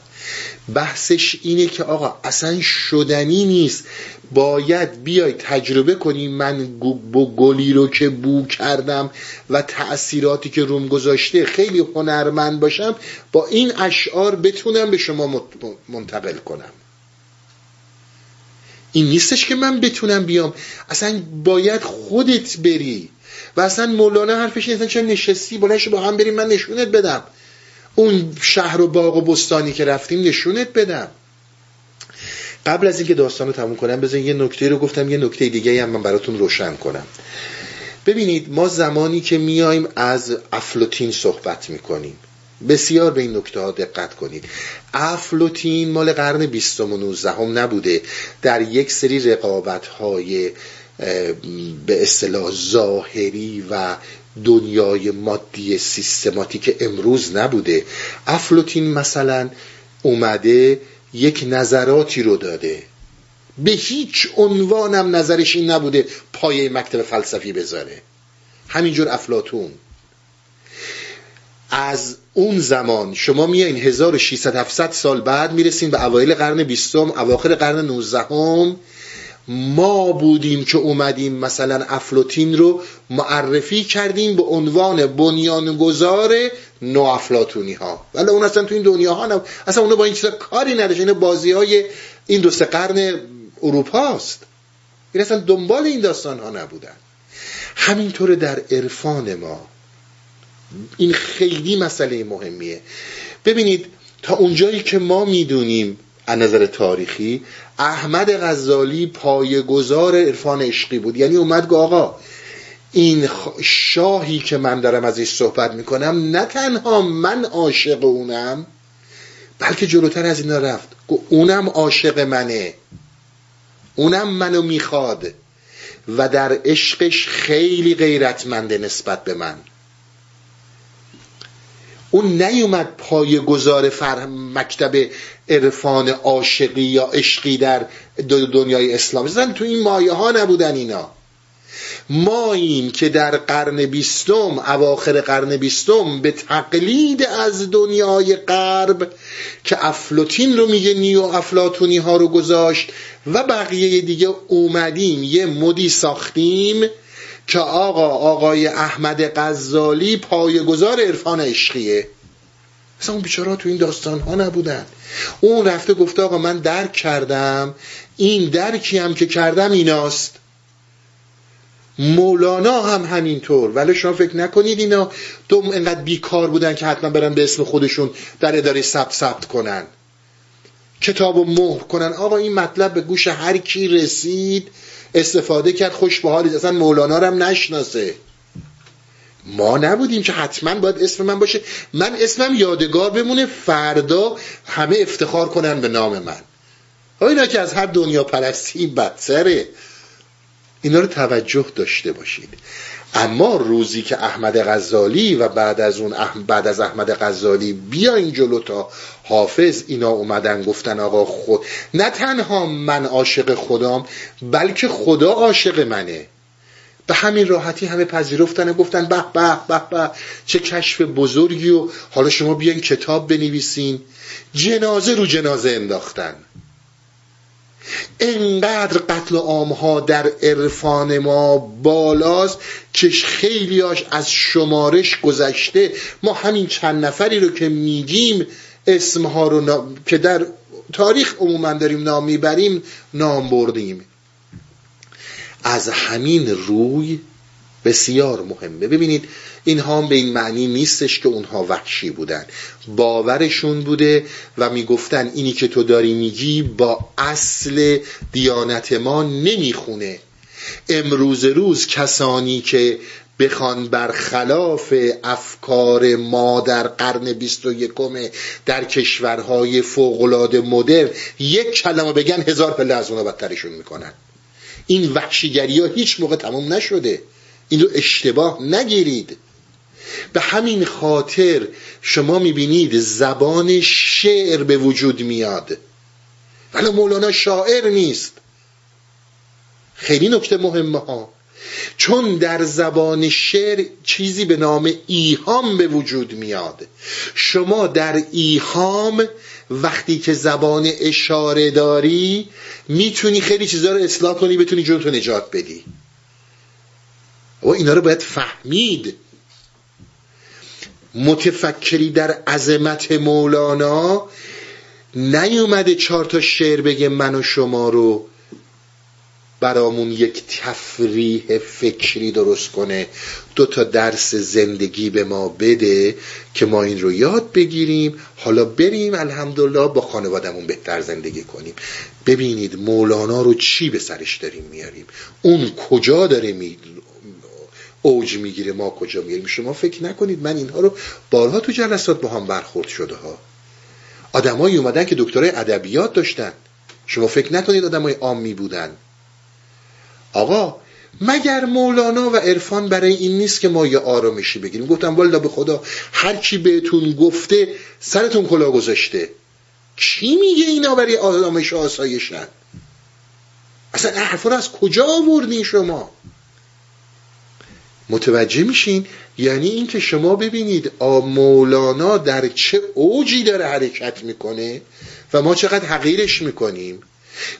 بحثش اینه که آقا اصلا شدنی نیست. باید بیای تجربه کنی من با گلی رو که بو کردم و تأثیراتی که روم گذاشته خیلی هنرمند باشم با این اشعار بتونم به شما منتقل کنم. این نیستش که من بتونم بیام. اصلا باید خودت بری. و اصلا مولانا حرفش نیست چه نشستی؟ بلنش با هم بریم من نشونت بدم. اون شهر و باغ و بستانی که رفتیم نشونت بدم. قبل از اینکه داستان رو تموم کنم بزن یه نکته رو گفتم یه نکته دیگه هم من براتون روشن کنم. ببینید ما زمانی که میایم از افلوتین صحبت می‌کنیم. بسیار به این نکته ها دقت کنید. افلوتین مال قرن بیستم و نوزدهم نبوده. در یک سری رقابت های به اصطلاح ظاهری و دنیای مادی سیستماتیک امروز نبوده. افلوتین مثلا اومده یک نظراتی رو داده. به هیچ عنوانم نظرش این نبوده پایه مکتب فلسفی بذاره. همینجور افلاتون از اون زمان شما میایین 1600 700 سال بعد می‌رسین به اوایل قرن بیستم اواخر قرن 19 ما بودیم که اومدیم مثلا افلوتین رو معرفی کردیم به عنوان بنیانگذار نو افلاتونی ها ولی اون اصلا تو این دنیا ها نب... اصلا اونو با این چیزا کاری نداشت این بازی های این دو سه قرن اروپا است این اصلا دنبال این داستان ها نبودن. همینطور در عرفان ما. این خیلی مسئله مهمیه. ببینید تا اونجایی که ما می‌دونیم از نظر تاریخی احمد غزالی پایگزار عرفان عشقی بود. یعنی اومد گفت آقا این شاهی که من دارم ازش صحبت می‌کنم نه تنها من عاشق اونم بلکه جلوتر از اینا رفت. اونم عاشق منه. اونم منو می‌خواد و در عشقش خیلی غیرتمنده نسبت به من. اون نیومد پای گذار فر مکتب عرفان عاشقی یا عشقی در دنیای اسلامی. زن تو این مایه ها نبودن اینا. ما این که در قرن بیستم اواخر قرن بیستم به تقلید از دنیای غرب که افلوتین رو میگه نیو افلاتونی ها رو گذاشت و بقیه دیگه اومدیم یه مدی ساختیم که آقا آقای احمد غزالی پایگزار عرفان عشقیه. اصلا اون بیچارا تو این داستان ها نبودن. اون رفته گفته آقا من درک کردم. این درکی هم که کردم ایناست. مولانا هم همینطور. ولی شما فکر نکنید اینا دوم انقدر بیکار بودن که حتما برن به اسم خودشون در اداره ثبت ثبت کنن. کتاب و مهر کنن. آقا این مطلب به گوش هر کی رسید استفاده کرد. خوش به حالی اصلا مولانا رو هم نشناسه. ما نبودیم که حتما باید اسم من باشه. من اسمم یادگار بمونه فردا همه افتخار کنن به نام من. اینا که از هر دنیا پرستی بدتره. اینا رو توجه داشته باشید. اما روزی که احمد غزالی و بعد از اون بعد از احمد غزالی بیاین جلو تا حافظ اینا اومدن گفتن آقا خود نه تنها من عاشق خدام بلکه خدا عاشق منه. به همین راحتی همه پذیرفتن و گفتن به به به به چه کشف بزرگی و حالا شما بیاین کتاب بنویسین. جنازه رو جنازه انداختن. انقدر قتل عامها در عرفان ما بالاست که خیلیاش از شمارش گذشته. ما همین چند نفری رو که میگیم اسمها رو که در تاریخ عموما داریم نام می‌بریم نام بردیم. از همین روی بسیار مهمه. ببینید اینها به این معنی نیستش که اونها وحشی بودن. باورشون بوده و می‌گفتن اینی که تو داری میگی با اصل دیانت ما نمی‌خونه. امروز روز کسانی که بخوان برخلاف افکار ما در قرن بیست و یکم در کشورهای فوقالعاده مدرن یک کلمه بگن هزار پله از اونا بدترشون می‌کنن. این وحشیگری ها هیچ موقع تموم نشده. این رو اشتباه نگیرید. به همین خاطر شما می‌بینید زبان شعر به وجود میاد. ولی مولانا شاعر نیست. خیلی نکته مهمه ها. چون در زبان شعر چیزی به نام ایهام به وجود میاد. شما در ایهام وقتی که زبان اشاره داری می‌تونی خیلی چیزها رو اصلاح کنی بتونی جون نجات بدی. و اینا رو باید فهمید. متفکری در عظمت مولانا نیومده چهار تا شعر بگه من و شما رو برامون یک تفریح فکری درست کنه. دو تا درس زندگی به ما بده که ما این رو یاد بگیریم. حالا بریم الحمدلله با خانوادمون بهتر زندگی کنیم. ببینید مولانا رو چی به سرش داریم میاریم؟ اون کجا داره می اوج می‌گیره ما کجا میاریم؟ شما فکر نکنید من اینها رو بارها تو جلسات با هم برخورد شده ها. آدمایی اومدن که دکترای ادبیات داشتن. شما فکر نکنید آدمای عامی بودن. آقا مگر مولانا و عرفان برای این نیست که ما یه آرامشی بگیریم؟ گفتم والا به خدا هر کی بهتون گفته سرتون کلا گذاشته. کی میگه اینا برای آرامش و آسایشن؟ اصلا حرفا رو از کجا آوردین شما؟ متوجه میشین؟ یعنی اینکه شما ببینید مولانا در چه اوجی داره حرکت می‌کنه و ما چقدر حقیرش می‌کنیم؟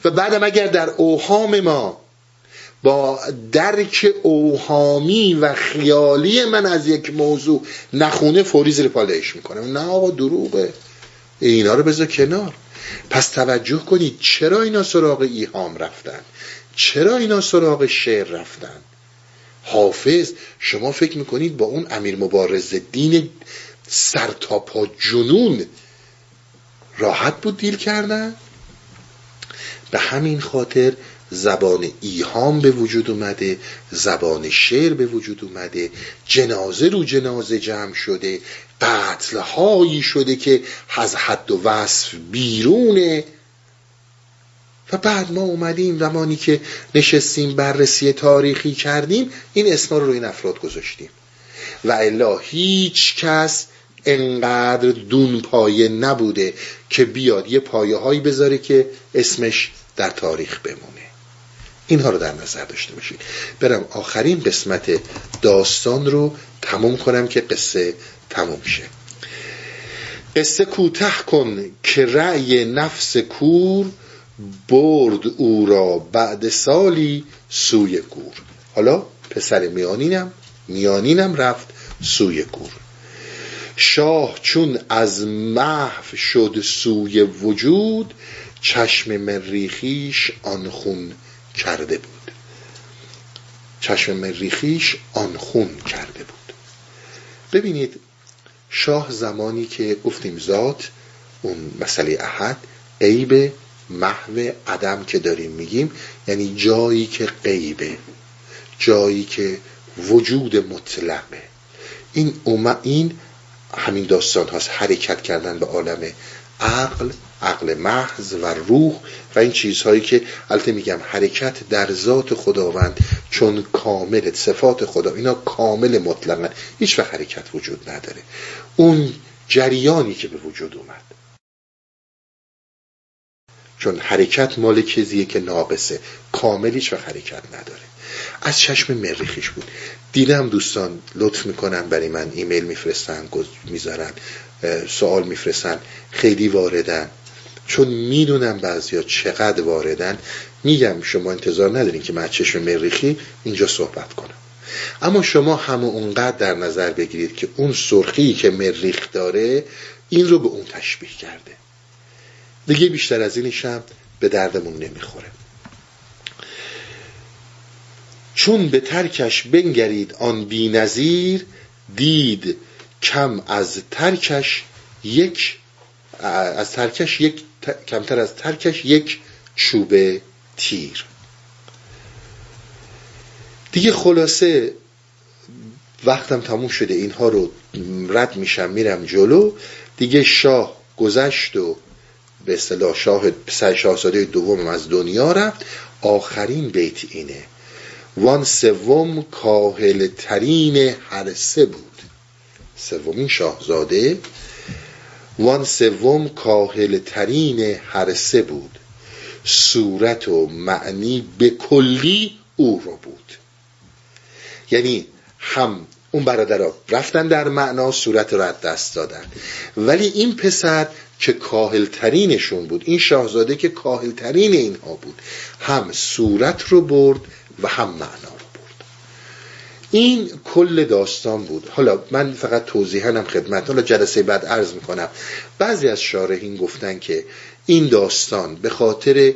و بعدم اگر در اوهام ما با درک اوهامی و خیالی من از یک موضوع نخونه فوری زیر پالش می‌کنم نه آقا دروغه. اینا رو بذار کنار. پس توجه کنید چرا اینا سراغ ایهام رفتن؟ چرا اینا سراغ شعر رفتن؟ حافظ شما فکر می‌کنید با اون امیر مبارز دین سرتاپا جنون راحت بود دیل کردن؟ به همین خاطر زبان ایهام به وجود اومده زبان شعر به وجود اومده جنازه رو جنازه جمع شده قتل هایی شده که از حد و وصف بیرونه. و بعد ما اومدیم زمانی که نشستیم بررسی تاریخی کردیم این اسما رو روی این افراد گذاشتیم. و الا هیچ کس انقدر دون پایه نبوده که بیاد یه پایه هایی بذاره که اسمش در تاریخ بمونه. اینها رو در نظر داشته باشید. برم آخرین قسمت داستان رو تموم کنم که قصه تموم شه. قصه کوتاه کن که رأی نفس کور برد او را بعد سالی سوی گور حالا پسر میانینم میانینم رفت سوی گور شاه چون از محو شد سوی وجود چشم مریخیش آن خون کرده بود. چشم مریخیش آن خون کرده بود. ببینید شاه زمانی که گفتیم ذات اون مسئله احد عیب محو عدم که داریم میگیم یعنی جایی که غیبه جایی که وجود مطلقه این این همین داستان هاست حرکت کردن به عالم عقل. عقل محض و روح و این چیزهایی که البته میگم حرکت در ذات خداوند چون کامل صفات خدا اینا کامل مطلقا هیچ وقت حرکت وجود نداره. اون جریانی که به وجود اومد. چون حرکت مال چیزیه که ناقصه. کامل هیچ وقت حرکت نداره. از چشم مریخیش بود. دیدم دوستان لطف می‌کنن برای من ایمیل میفرستن می‌ذارن سوال میفرستن خیلی واردن. چون می‌دونم بعضیا چقدر واردن میگم شما انتظار ندارین که من چشم مریخی اینجا صحبت کنم. اما شما همه اونقدر در نظر بگیرید که اون سرخی که مریخ داره این رو به اون تشبیه کرده. دیگه بیشتر از اینش هم به دردمون نمی‌خوره. چون به ترکش بنگرید آن بی نظیر دید کم از ترکش یک از ترکش یک کمتر از ترکش یک چوب تیر. دیگه خلاصه وقتم تموم شده اینها رو رد میشم میرم جلو. دیگه شاه گذشت و به اصطلاح شاه شاهزاده دوم از دنیا رفت. آخرین بیت اینه. وان سوم کاهل ترین هر سه بود. سومین شاهزاده وان سوم کاهل ترین هر بود. صورت و معنی به کلی او رو بود. یعنی هم اون برادرها رفتن در معنا صورت رو از دست دادن. ولی این پسر که کاهل ترینشون بود این شاهزاده که کاهل ترین اینها بود هم صورت رو برد و هم معنا. این کل داستان بود. حالا من فقط توضیحنم خدمت. حالا جلسه بعد عرض می‌کنم. بعضی از شارحین گفتن که این داستان به خاطر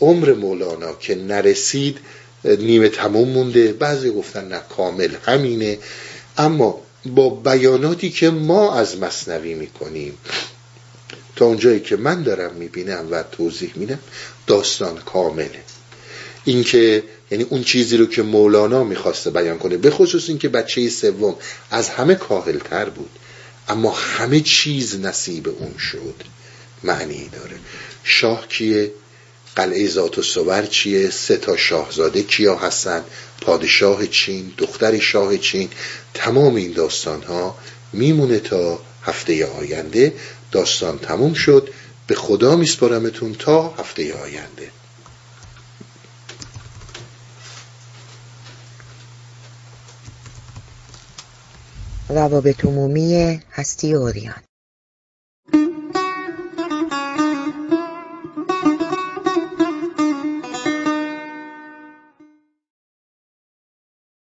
عمر مولانا که نرسید نیمه تموم مونده. بعضی گفتن نه کامل همینه. اما با بیاناتی که ما از مصنوی می‌کنیم تا اونجایی که من دارم می‌بینم و توضیح میدم داستان کامله. اینکه یعنی اون چیزی رو که مولانا می‌خواسته بیان کنه به خصوص اینکه بچه سوم از همه کاهلتر بود اما همه چیز نصیب اون شد معنی داره. شاه کیه؟ قلعه ذات و سور چیه؟ سه تا شاهزاده کیا هستن؟ پادشاه چین دختر شاه چین تمام این داستان ها میمونه تا هفته آینده. داستان تموم شد. به خدا میسپارمتون تا هفته آینده. روابط عمومی هستی اوریان.